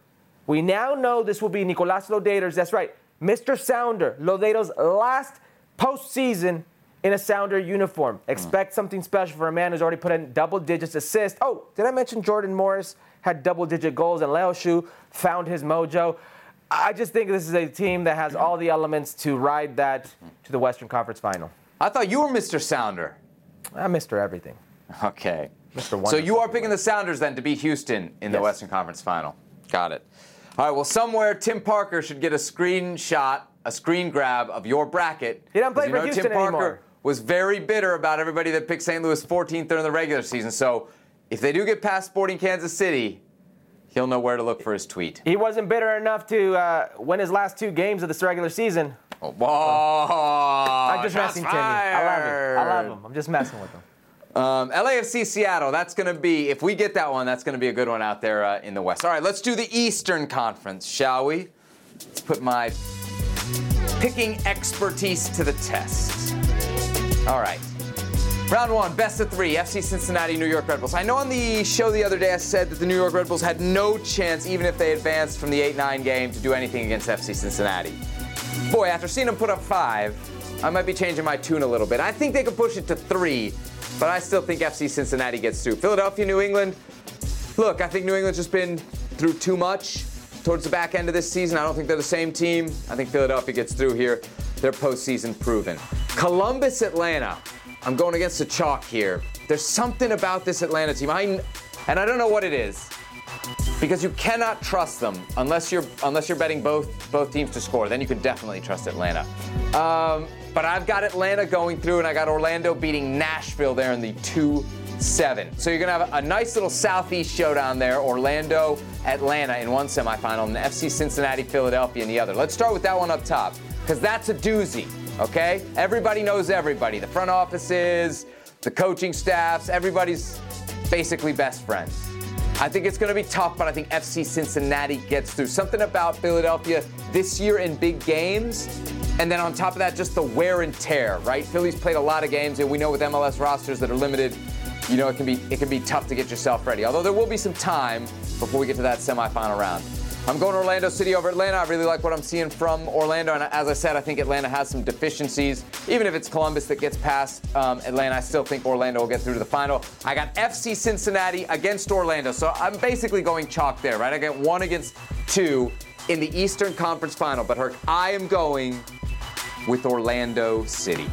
We now know this will be Nicolas Lodeiro's, that's right, Mr. Sounder, Lodeiro's last postseason in a Sounder uniform. Hmm. Expect something special for a man who's already put in double digits assists. Oh, did I mention Jordan Morris had double digit goals and Léo Chú found his mojo? I just think this is a team that has all the elements to ride that to the Western Conference final. I thought you were Mr. Sounder. I'm Mr. Everything. Okay. Mr. So you are picking the Sounders then to beat Houston in the Western Conference Final. Got it. All right. Well, somewhere Tim Parker should get a screenshot, a screen grab of your bracket. He doesn't play for you know Houston Tim Parker anymore. Was very bitter about everybody that picked St. Louis 14th during the regular season. So if they do get past Sporting Kansas City, he'll know where to look for his tweet. He wasn't bitter enough to uh, win his last two games of this regular season. Oh! I'm just messing, Timmy. I love him. I love him. I'm just messing with him. Um, LAFC Seattle, that's going to be, if we get that one, that's going to be a good one out there uh, in the West. All right, let's do the Eastern Conference, shall we? Let's put my picking expertise to the test. All right. Round one, best of three, FC Cincinnati, New York Red Bulls. I know on the show the other day I said that the New York Red Bulls had no chance, even if they advanced from the 8 9 game, to do anything against FC Cincinnati. Boy, after seeing them put up five, I might be changing my tune a little bit. I think they could push it to three, but I still think FC Cincinnati gets through. Philadelphia, New England. Look, I think New England's just been through too much towards the back end of this season. I don't think they're the same team. I think Philadelphia gets through here. They're postseason proven. Columbus, Atlanta. I'm going against the chalk here. There's something about this Atlanta team. I, and I don't know what it is. Because you cannot trust them unless you're unless you're betting both both teams to score. Then you can definitely trust Atlanta. Um, but I've got Atlanta going through, and I got Orlando beating Nashville there in the two seven. So you're gonna have a, a nice little Southeast showdown there. Orlando, Atlanta in one semifinal, and the FC Cincinnati, Philadelphia in the other. Let's start with that one up top because that's a doozy. Okay, everybody knows everybody. The front offices, the coaching staffs, everybody's basically best friends. I think it's going to be tough, but I think FC Cincinnati gets through. Something about Philadelphia this year in big games. And then on top of that, just the wear and tear, right? Philly's played a lot of games, and we know with MLS rosters that are limited, you know, it can be it can be tough to get yourself ready. Although there will be some time before we get to that semifinal round. I'm going to Orlando City over Atlanta. I really like what I'm seeing from Orlando. And as I said, I think Atlanta has some deficiencies. Even if it's Columbus that gets past um, Atlanta, I still think Orlando will get through to the final. I got FC Cincinnati against Orlando. So I'm basically going chalk there, right? I get one against two in the Eastern Conference final. But Herc, I am going with Orlando City.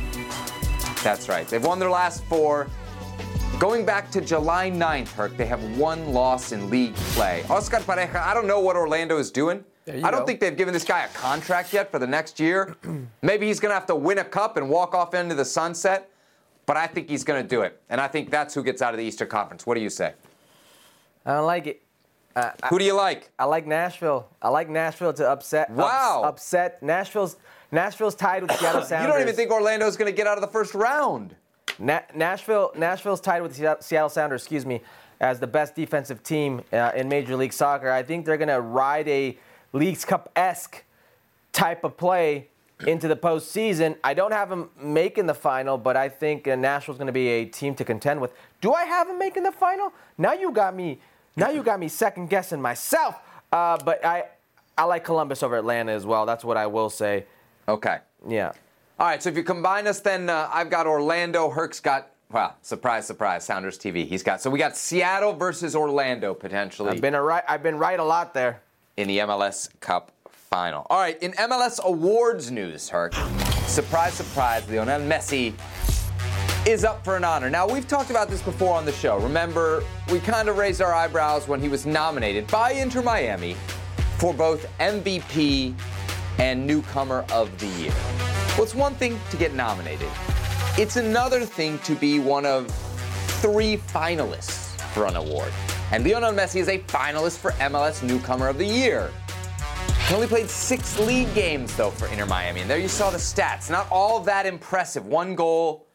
That's right. They've won their last four. Going back to July 9th, Herc, they have one loss in league play. Oscar Pareja, I don't know what Orlando is doing. I don't go. think they've given this guy a contract yet for the next year. (clears throat) Maybe he's going to have to win a cup and walk off into the sunset, but I think he's going to do it. And I think that's who gets out of the Eastern Conference. What do you say? I don't like it. Who do you like? I like Nashville. I like Nashville to upset. ups- Wow. upset. Nashville's Nashville's tied with Seattle Sounders. (coughs) You don't even think Orlando's going to get out of the first round. Na- Nashville Nashville's tied with the Seattle Sounders, excuse me, as the best defensive team uh, in Major League Soccer. I think they're going to ride a Leagues Cup esque type of play into the postseason. I don't have them making the final, but I think uh, Nashville's going to be a team to contend with. Do I have them making the final? Now you got me. Now you got me second guessing myself. Uh, but I I like Columbus over Atlanta as well. That's what I will say. Okay. Yeah. All right, so if you combine us, then uh, I've got Orlando. Herc's got, well, surprise, surprise, Sounders TV. He's got, so we got Seattle versus Orlando potentially I've been a right. I've been right a lot there. in the MLS Cup final. All right, in MLS awards news, Herc, surprise, surprise, Lionel Messi is up for an honor. Now, we've talked about this before on the show. Remember, we kind of raised our eyebrows when he was nominated by Inter Miami for both MVP and Newcomer of the Year. Well, it's one thing to get nominated, it's another thing to be one of three finalists for an award. And Lionel Messi is a finalist for MLS Newcomer of the Year. He only played six league games, though, for Inter Miami. And there you saw the stats. Not all that impressive. One goal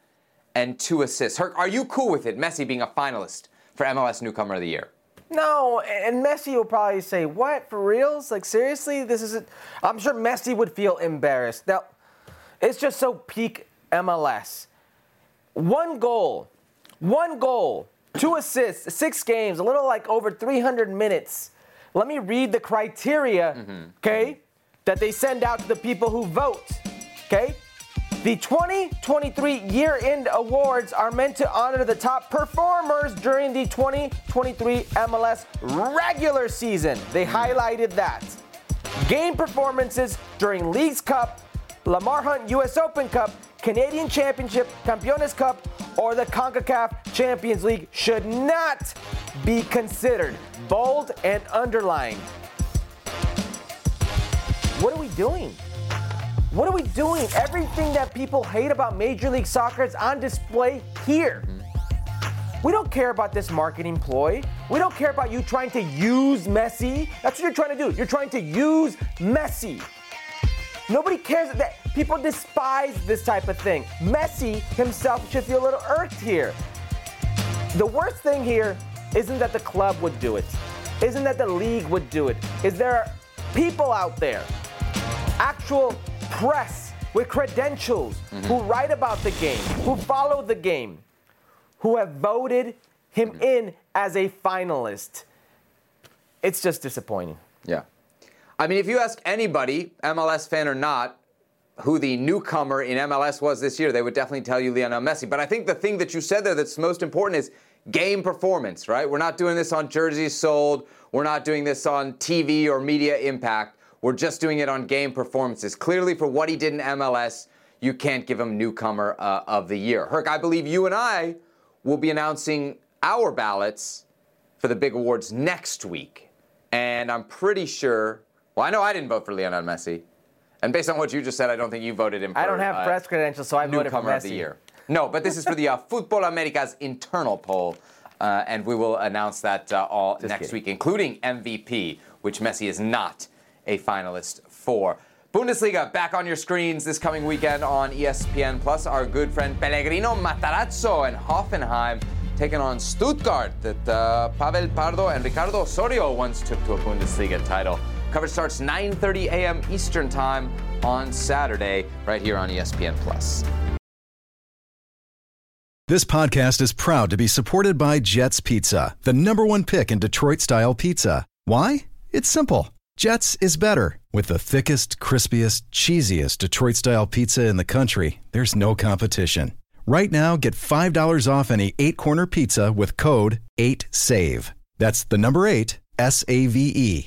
and two assists. Herc, are you cool with it, Messi being a finalist for MLS Newcomer of the Year? No, and Messi will probably say, "What for reals? Like seriously? This is." it." I'm sure Messi would feel embarrassed. Now, it's just so peak MLS. One goal, one goal, two assists, six games, a little like over 300 minutes. Let me read the criteria, mm-hmm. okay, that they send out to the people who vote, okay? The 2023 year end awards are meant to honor the top performers during the 2023 MLS regular season. They mm-hmm. highlighted that. Game performances during Leagues Cup, Lamar Hunt US Open Cup, Canadian Championship, Campeones Cup, or the CONCACAF Champions League should not be considered. Bold and underlined. What are we doing? What are we doing? Everything that people hate about Major League Soccer is on display here. Mm-hmm. We don't care about this marketing ploy. We don't care about you trying to use Messi. That's what you're trying to do. You're trying to use Messi. Nobody cares that people despise this type of thing. Messi himself should feel a little irked here. The worst thing here isn't that the club would do it, isn't that the league would do it, is there people out there, actual press with credentials mm-hmm. who write about the game, who follow the game, who have voted him mm-hmm. in as a finalist. It's just disappointing. Yeah. I mean, if you ask anybody, MLS fan or not, who the newcomer in MLS was this year, they would definitely tell you Lionel Messi. But I think the thing that you said there that's most important is game performance, right? We're not doing this on jerseys sold. We're not doing this on TV or media impact. We're just doing it on game performances. Clearly, for what he did in MLS, you can't give him newcomer uh, of the year. Herc, I believe you and I will be announcing our ballots for the big awards next week. And I'm pretty sure, well, I know I didn't vote for Lionel Messi. And based on what you just said, I don't think you voted him for I don't have uh, press credentials, so I voted for newcomer of the year. No, but this is for the uh, Futbol America's internal poll, uh, and we will announce that uh, all next kidding. week, including MVP, which Messi is not a finalist for. Bundesliga back on your screens this coming weekend on ESPN Plus. Our good friend Pellegrino Matarazzo and Hoffenheim taking on Stuttgart that uh, Pavel Pardo and Ricardo Osorio once took to a Bundesliga title. Coverage starts 9:30 a.m. Eastern Time on Saturday, right here on ESPN Plus. This podcast is proud to be supported by Jets Pizza, the number one pick in Detroit style pizza. Why? It's simple. Jets is better. With the thickest, crispiest, cheesiest Detroit style pizza in the country, there's no competition. Right now, get $5 off any eight corner pizza with code 8SAVE. That's the number eight, S A V E.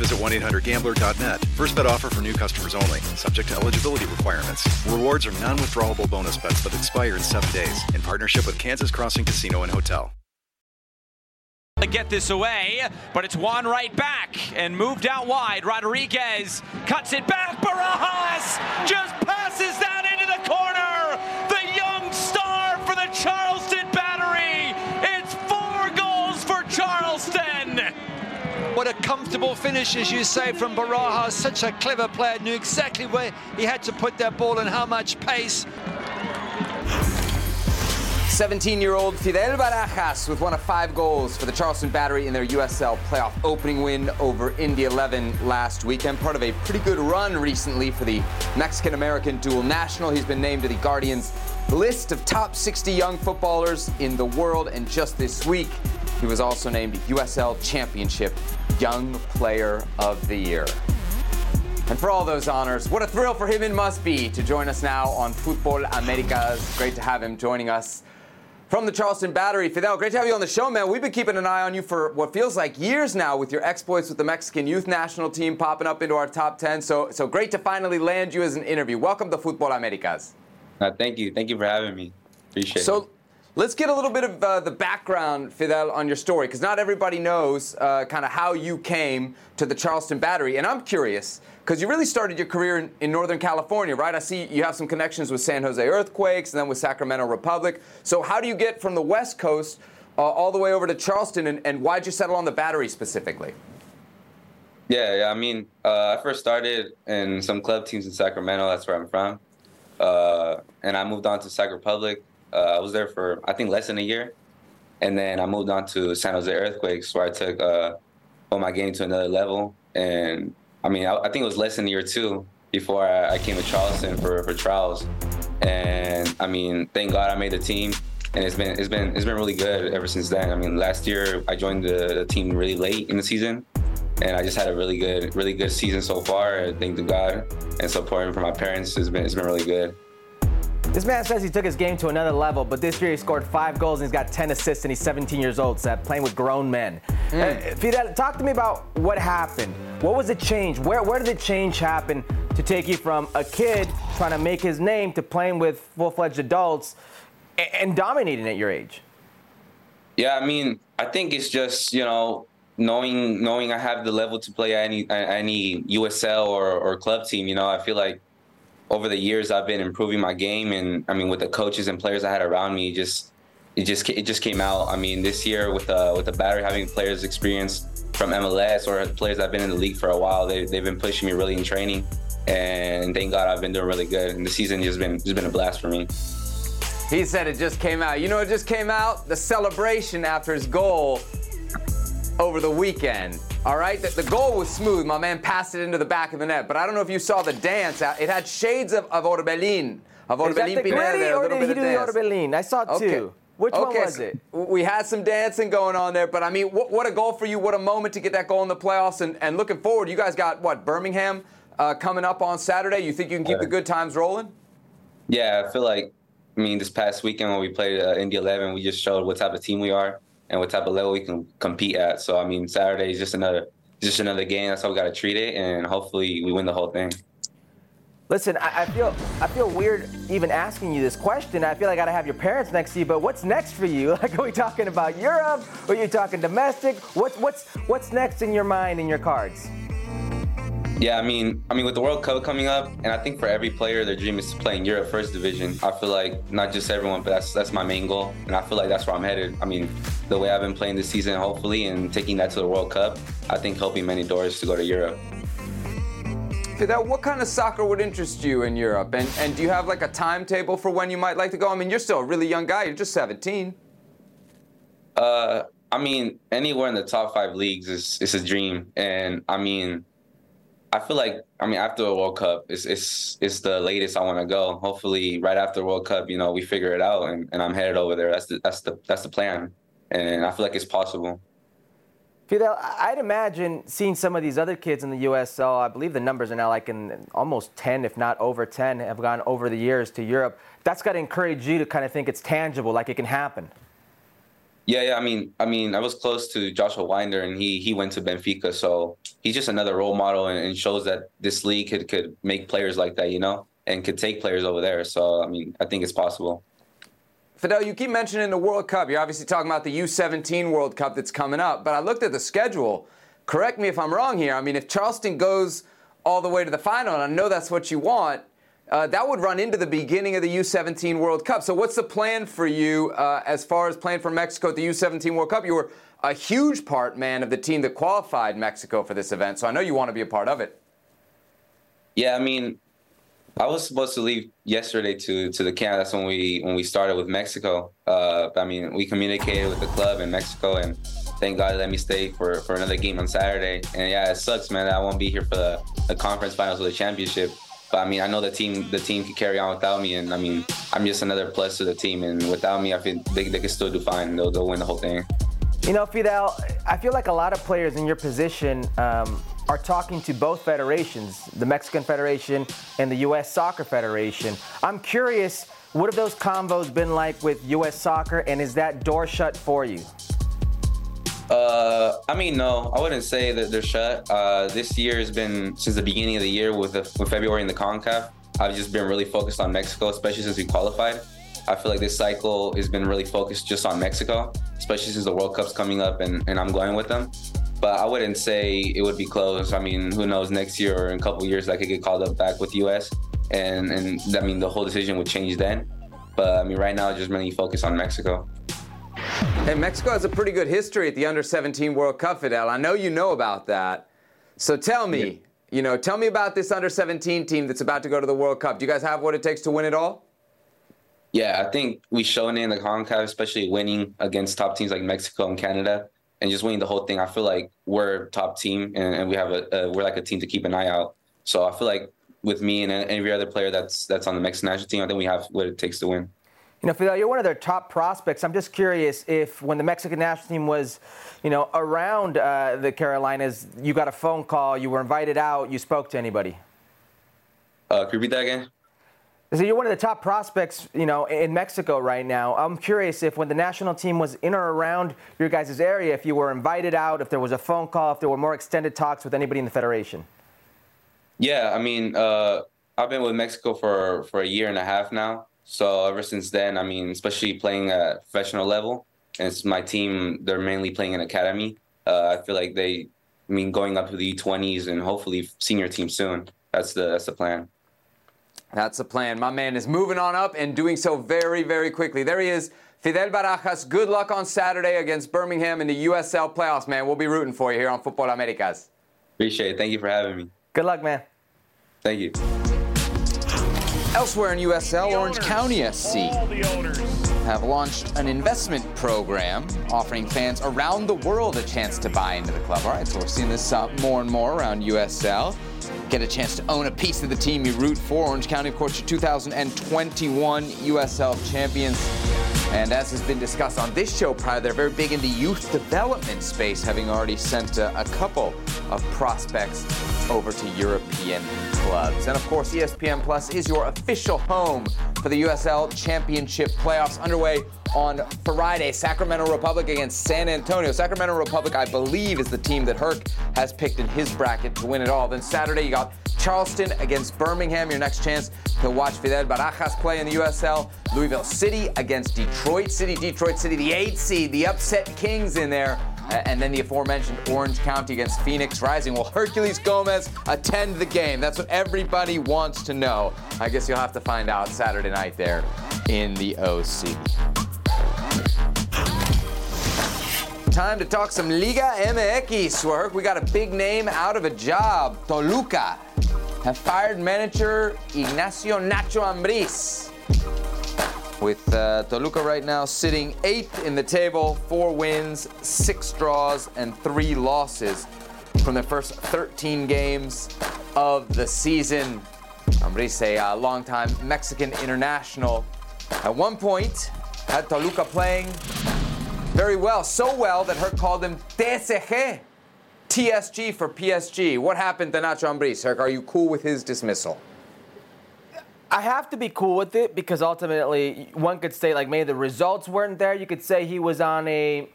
visit 1-800-GAMBLER.net. First bet offer for new customers only. Subject to eligibility requirements. Rewards are non-withdrawable bonus bets that expire in seven days. In partnership with Kansas Crossing Casino and Hotel. get this away, but it's Juan right back and moved out wide. Rodriguez cuts it back. Barajas just passes that into the corner. The young star for the Charleston What a comfortable finish, as you say, from Barajas. Such a clever player, knew exactly where he had to put that ball and how much pace. 17 year old Fidel Barajas with one of five goals for the Charleston Battery in their USL playoff opening win over Indy 11 last weekend. Part of a pretty good run recently for the Mexican American dual national. He's been named to the Guardians list of top 60 young footballers in the world, and just this week, he was also named USL Championship Young Player of the Year. And for all those honors, what a thrill for him it must be to join us now on Futbol Americas. Great to have him joining us from the Charleston Battery. Fidel, great to have you on the show, man. We've been keeping an eye on you for what feels like years now with your exploits with the Mexican youth national team popping up into our top 10. So, so great to finally land you as an interview. Welcome to Futbol Americas. Uh, thank you. Thank you for having me. Appreciate it. So let's get a little bit of uh, the background, Fidel, on your story, because not everybody knows uh, kind of how you came to the Charleston Battery. And I'm curious, because you really started your career in, in Northern California, right? I see you have some connections with San Jose Earthquakes and then with Sacramento Republic. So how do you get from the West Coast uh, all the way over to Charleston, and, and why'd you settle on the Battery specifically? Yeah, yeah. I mean, uh, I first started in some club teams in Sacramento. That's where I'm from. Uh, and I moved on to Sac Republic. Uh, I was there for I think less than a year, and then I moved on to San Jose Earthquakes, where I took uh, my game to another level. And I mean, I, I think it was less than a year too before I, I came to Charleston for, for trials. And I mean, thank God I made the team, and it's been it's been it's been really good ever since then. I mean, last year I joined the, the team really late in the season, and I just had a really good really good season so far. Thank to God and supporting from my parents has been it's been really good. This man says he took his game to another level, but this year he scored five goals and he's got 10 assists and he's 17 years old, so playing with grown men. Mm. Uh, Fidel, talk to me about what happened. What was the change? Where, where did the change happen to take you from a kid trying to make his name to playing with full-fledged adults and, and dominating at your age? Yeah, I mean, I think it's just you know knowing knowing I have the level to play at any any USL or, or club team. You know, I feel like over the years I've been improving my game, and I mean with the coaches and players I had around me, just it just it just came out. I mean this year with uh, with the battery having players experience from MLS or players that've been in the league for a while, they they've been pushing me really in training, and thank God I've been doing really good. And the season just been just been a blast for me. He said it just came out. You know, it just came out the celebration after his goal over the weekend. All right, the, the, goal was smooth. My man passed it into the back of the net, but I don't know if you saw the dance. It had shades of, of Orbelin. Of Orbelin Is that the Pineda there, or did he do the Orbelin? I saw two. okay. two. Which okay, one was it? We had some dancing going on there, but I mean, what, what, a goal for you! What a moment to get that goal in the playoffs, and, and looking forward. You guys got what Birmingham uh, coming up on Saturday. You think you can keep the good times rolling? Yeah, I feel like. I mean, this past weekend when we played uh, Indy 11, we just showed what type of team we are and what type of level we can compete at. So I mean, Saturday is just another just another game. That's how we got to treat it, and hopefully we win the whole thing. Listen, I, I, feel I feel weird even asking you this question. I feel like I gotta have your parents next to you. But what's next for you? (laughs) Like, are we talking about Europe? Are you talking domestic? What's what's what's next in your mind in your cards? Yeah, I mean, I mean, with the World Cup coming up, and I think for every player, their dream is to play in Europe First Division. I feel like not just everyone, but that's that's my main goal, and I feel like that's where I'm headed. I mean, the way I've been playing this season, hopefully, and taking that to the World Cup, I think helping many doors to go to Europe. Fidel, what kind of soccer would interest you in Europe? And and do you have like a timetable for when you might like to go? I mean, you're still a really young guy. You're just 17. Uh, I mean, anywhere in the top five leagues is is a dream, and I mean I feel like I mean after the World Cup, it's it's it's the latest I want to go. Hopefully, right after World Cup, you know, we figure it out, and, and I'm headed over there. That's the that's the that's the plan, and I feel like it's possible. Fidel, I'd imagine seeing some of these other kids in the USL. I believe the numbers are now like in almost 10, if not over 10, have gone over the years to Europe. That's got to encourage you to kind of think it's tangible, like it can happen. Yeah, yeah. I mean, I mean, I was close to Joshua Wynder, and he he went to Benfica, so he's just another role model, and, and shows that this league could could make players like that, you know, and could take players over there. So, I mean, I think it's possible. Fidel, you keep mentioning the World Cup. You're obviously talking about the U17 World Cup that's coming up, but I looked at the schedule. Correct me if I'm wrong here. I mean, if Charleston goes all the way to the final, and I know that's what you want, uh, that would run into the beginning of the U17 World Cup. So, what's the plan for you uh, as far as playing for Mexico at the U17 World Cup? You were a huge part, man, of the team that qualified Mexico for this event. So, I know you want to be a part of it. Yeah, I mean, I was supposed to leave yesterday to to the camp. That's when we when we started with Mexico. Uh, I mean, we communicated with the club in Mexico, and thank God they let me stay for, for another game on Saturday. And yeah, it sucks, man. I won't be here for the, the conference finals or the championship. But I mean, I know the team the team can carry on without me, and I mean, I'm just another plus to the team. And without me, I think they, they can still do fine. They'll, they'll win the whole thing. You know, Fidel, I feel like a lot of players in your position um, are talking to both federations, the Mexican Federation and the U.S. Soccer Federation. I'm curious, what have those convos been like with U.S. Soccer, and is that door shut for you? Uh, I mean, no, I wouldn't say that they're shut. Uh, this year has been since the beginning of the year with the, with February in the Concacaf. I've just been really focused on Mexico, especially since we qualified. I feel like this cycle has been really focused just on Mexico, especially since the World Cup's coming up and, and I'm going with them. But I wouldn't say it would be closed. I mean, who knows? Next year or in a couple years, I could get called up back with US, and and I mean the whole decision would change then. But I mean, right now, just mainly focus on Mexico. Hey, Mexico has a pretty good history at the Under 17 World Cup, Fidel. I know you know about that. So tell me, yeah. you know, tell me about this Under 17 team that's about to go to the World Cup. Do you guys have what it takes to win it all? Yeah, I think we've shown it in the CONCACAF, especially winning against top teams like Mexico and Canada, and just winning the whole thing. I feel like we're top team, and, and we have a, a, we're like a team to keep an eye out. So I feel like with me and every other player that's that's on the Mexican national team, I think we have what it takes to win. You know, Fidel, you're one of their top prospects. I'm just curious if, when the Mexican national team was, you know, around uh, the Carolinas, you got a phone call, you were invited out, you spoke to anybody. Uh, can you repeat that again? So you're one of the top prospects, you know, in Mexico right now. I'm curious if when the national team was in or around your guys' area, if you were invited out, if there was a phone call, if there were more extended talks with anybody in the federation. Yeah, I mean, uh, I've been with Mexico for for a year and a half now. So ever since then, I mean, especially playing at professional level, and it's my team. They're mainly playing in academy. Uh, I feel like they, I mean, going up to the 20s and hopefully senior team soon. That's the that's the plan. That's the plan. My man is moving on up and doing so very, very quickly. There he is. Fidel Barajas, good luck on Saturday against Birmingham in the USL playoffs, man. We'll be rooting for you here on Futbol Americas. Appreciate it. Thank you for having me. Good luck, man. Thank you. Elsewhere in USL, Orange County SC have launched an investment program offering fans around the world a chance to buy into the club. All right, so we're seeing this uh, more and more around USL. Get a chance to own a piece of the team you root for. Orange County, of course, your 2021 USL champions. And as has been discussed on this show prior, they're very big in the youth development space, having already sent a, a couple of prospects over to European clubs. And of course, ESPN Plus is your official home for the USL Championship playoffs underway on Friday. Sacramento Republic against San Antonio. Sacramento Republic, I believe, is the team that Herc has picked in his bracket to win it all. Then Saturday, you got Charleston against Birmingham, your next chance to watch Fidel Barajas play in the USL. Louisville City against Detroit City. Detroit City, the eight seed, the upset Kings in there. And then the aforementioned Orange County against Phoenix Rising. Will Herculez Gomez attend the game? That's what everybody wants to know. I guess you'll have to find out Saturday night there in the OC. Time to talk some Liga MX. Work. We got a big name out of a job. Toluca have fired manager Ignacio Nacho Ambriz. With uh, Toluca right now sitting eighth in the table, four wins, six draws, and three losses from their first 13 games of the season. Ambriz, a uh, longtime Mexican international, at one point had Toluca playing very well, so well that Herc called him TSG, TSG for PSG. What happened to Nacho Ambriz? Herc, are you cool with his dismissal? I have to be cool with it because ultimately one could say like maybe the results weren't there. You could say he was on a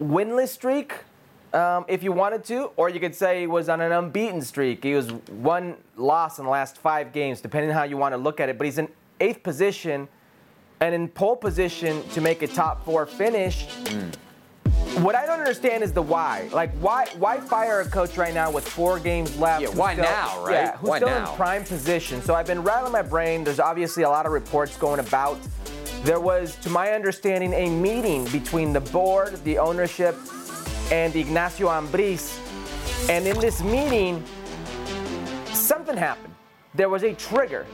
winless streak, um, if you wanted to, or you could say he was on an unbeaten streak. He was one loss in the last five games, depending on how you want to look at it. But he's in eighth position and in pole position to make a top four finish. Mm. What I don't understand is the why. Like, why why fire a coach right now with four games left? Yeah, why still, now, right? Yeah, who's why still now? in prime position. So I've been rattling my brain. There's obviously a lot of reports going about. There was, to my understanding, a meeting between the board, the ownership, and Ignacio Ambriz. And in this meeting, something happened. There was a trigger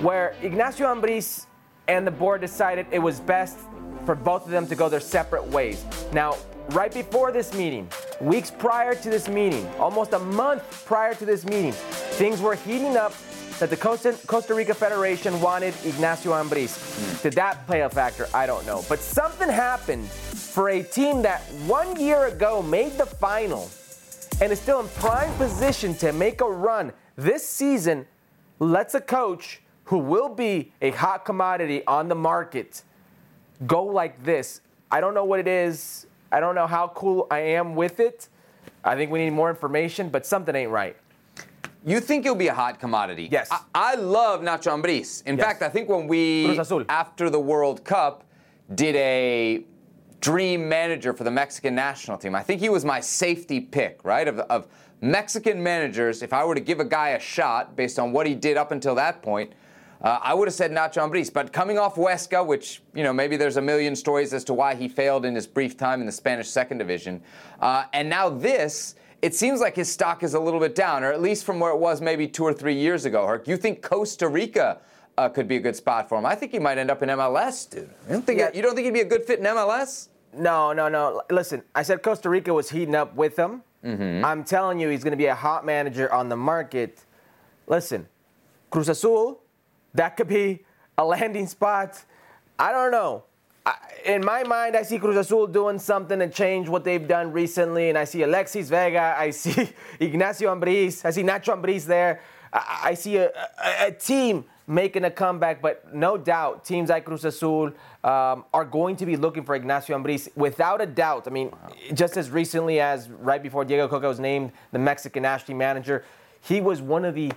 where Ignacio Ambriz and the board decided it was best for both of them to go their separate ways. Now, right before this meeting, weeks prior to this meeting, almost a month prior to this meeting, things were heating up that the Costa, Costa Rica Federation wanted Ignacio Ambriz. Mm. Did that play a factor? I don't know. But something happened for a team that one year ago made the final and is still in prime position to make a run this season, lets a coach who will be a hot commodity on the market go like this. I don't know what it is. I don't know how cool I am with it. I think we need more information, but something ain't right. You think he'll be a hot commodity? Yes. I, I love Nacho Ambriz. In Yes. fact, I think when we, after the World Cup, did a dream manager for the Mexican national team, I think he was my safety pick, right? Of, of Mexican managers, if I were to give a guy a shot based on what he did up until that point, uh, I would have said Nacho Ambriz. But coming off Huesca, which, you know, maybe there's a million stories as to why he failed in his brief time in the Spanish second division, uh, and now this, it seems like his stock is a little bit down, or at least from where it was maybe two or three years ago. Herc, you think Costa Rica uh, could be a good spot for him? I think he might end up in MLS, dude. You don't think, Yeah. you don't think he'd be a good fit in MLS? No, no, no. Listen, I said Costa Rica was heating up with him. I'm telling you, he's going to be a hot manager on the market. Listen, Cruz Azul, that could be a landing spot. I don't know. I, in my mind, I see Cruz Azul doing something to change what they've done recently, and I see Alexis Vega, I see (laughs) Ignacio Ambriz, I see Nacho Ambriz there. I, I see a, a, a team making a comeback, but no doubt teams like Cruz Azul um, are going to be looking for Ignacio Ambriz without a doubt. I mean, just as recently as right before Diego Cocca was named the Mexican national manager, he was one of the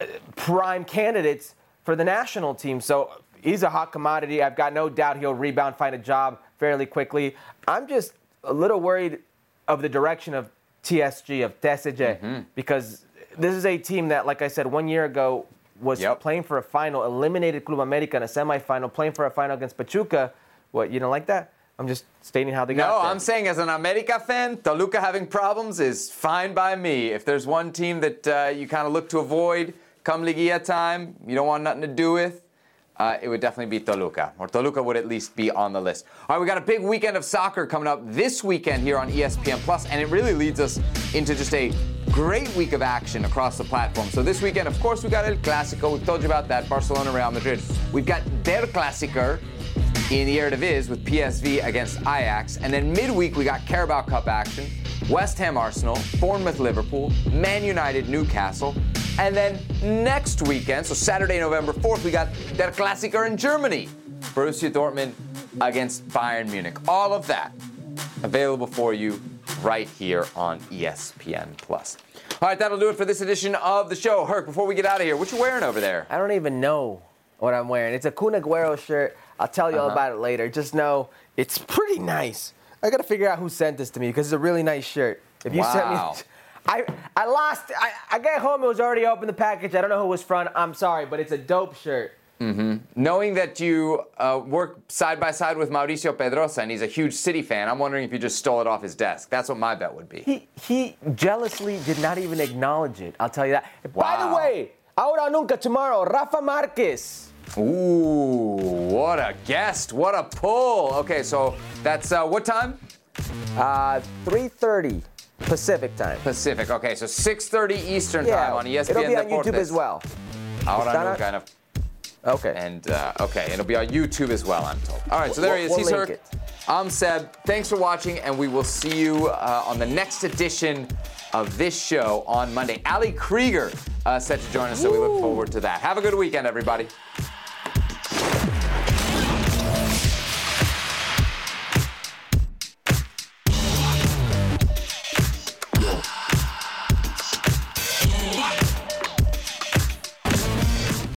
uh, prime candidates for the national team. So he's a hot commodity. I've got no doubt he'll rebound, find a job fairly quickly. I'm just a little worried of the direction of TSG, of TSG, because this is a team that, like I said, one year ago was playing for a final, eliminated Club America in a semifinal, playing for a final against Pachuca. What, you don't like that? I'm just stating how they No, got there. I'm saying as an America fan, Toluca having problems is fine by me. If there's one team that uh, you kind of look to avoid come Liguilla time, you don't want nothing to do with, uh, it would definitely be Toluca. Or Toluca would at least be on the list. All right, we got a big weekend of soccer coming up this weekend here on ESPN Plus, and it really leads us into just a great week of action across the platform. So this weekend, of course, we got El Clásico. We've told you about that. Barcelona, Real Madrid. We've got Der Klassiker in the Eredivisie with PSV against Ajax. And then midweek, we got Carabao Cup action, West Ham Arsenal, Bournemouth Liverpool, Man United Newcastle. And then next weekend, so Saturday, November 4th, we got Der Klassiker in Germany, Borussia Dortmund against Bayern Munich. All of that available for you right here on ESPN Plus. All right, that'll do it for this edition of the show. Herc, before we get out of here, what you wearing over there? I don't even know what I'm wearing. It's a Kun Aguero shirt. I'll tell you all Uh-huh. about it later. Just know it's pretty nice. I gotta figure out who sent this to me because it's a really nice shirt. If you sent me, Wow. (laughs) I I lost. I, I got home. It was already open the package. I don't know who it was from. I'm sorry, but it's a dope shirt. Mm-hmm. Knowing that you uh, work side by side with Mauricio Pedroza and he's a huge City fan, I'm wondering if you just stole it off his desk. That's what my bet would be. He he jealously did not even acknowledge it. I'll tell you that. Wow. By the way, ahora nunca tomorrow, Rafa Marquez. Ooh, what a guest! What a pull! Okay, so that's uh, what time? Uh, 3:30 Pacific time. Pacific. Okay, so 6:30 Eastern Yeah, time on ESPN it'll be on Deportes. YouTube as well. Ahora not- and- Okay. And uh, okay, it'll be on YouTube as well. I'm told. All right, so there he is. We'll He's Herc. it. I'm Seb. Thanks for watching, and we will see you uh, on the next edition of this show on Monday. Ali Krieger uh, set to join us, so we look forward to that. Have a good weekend, everybody.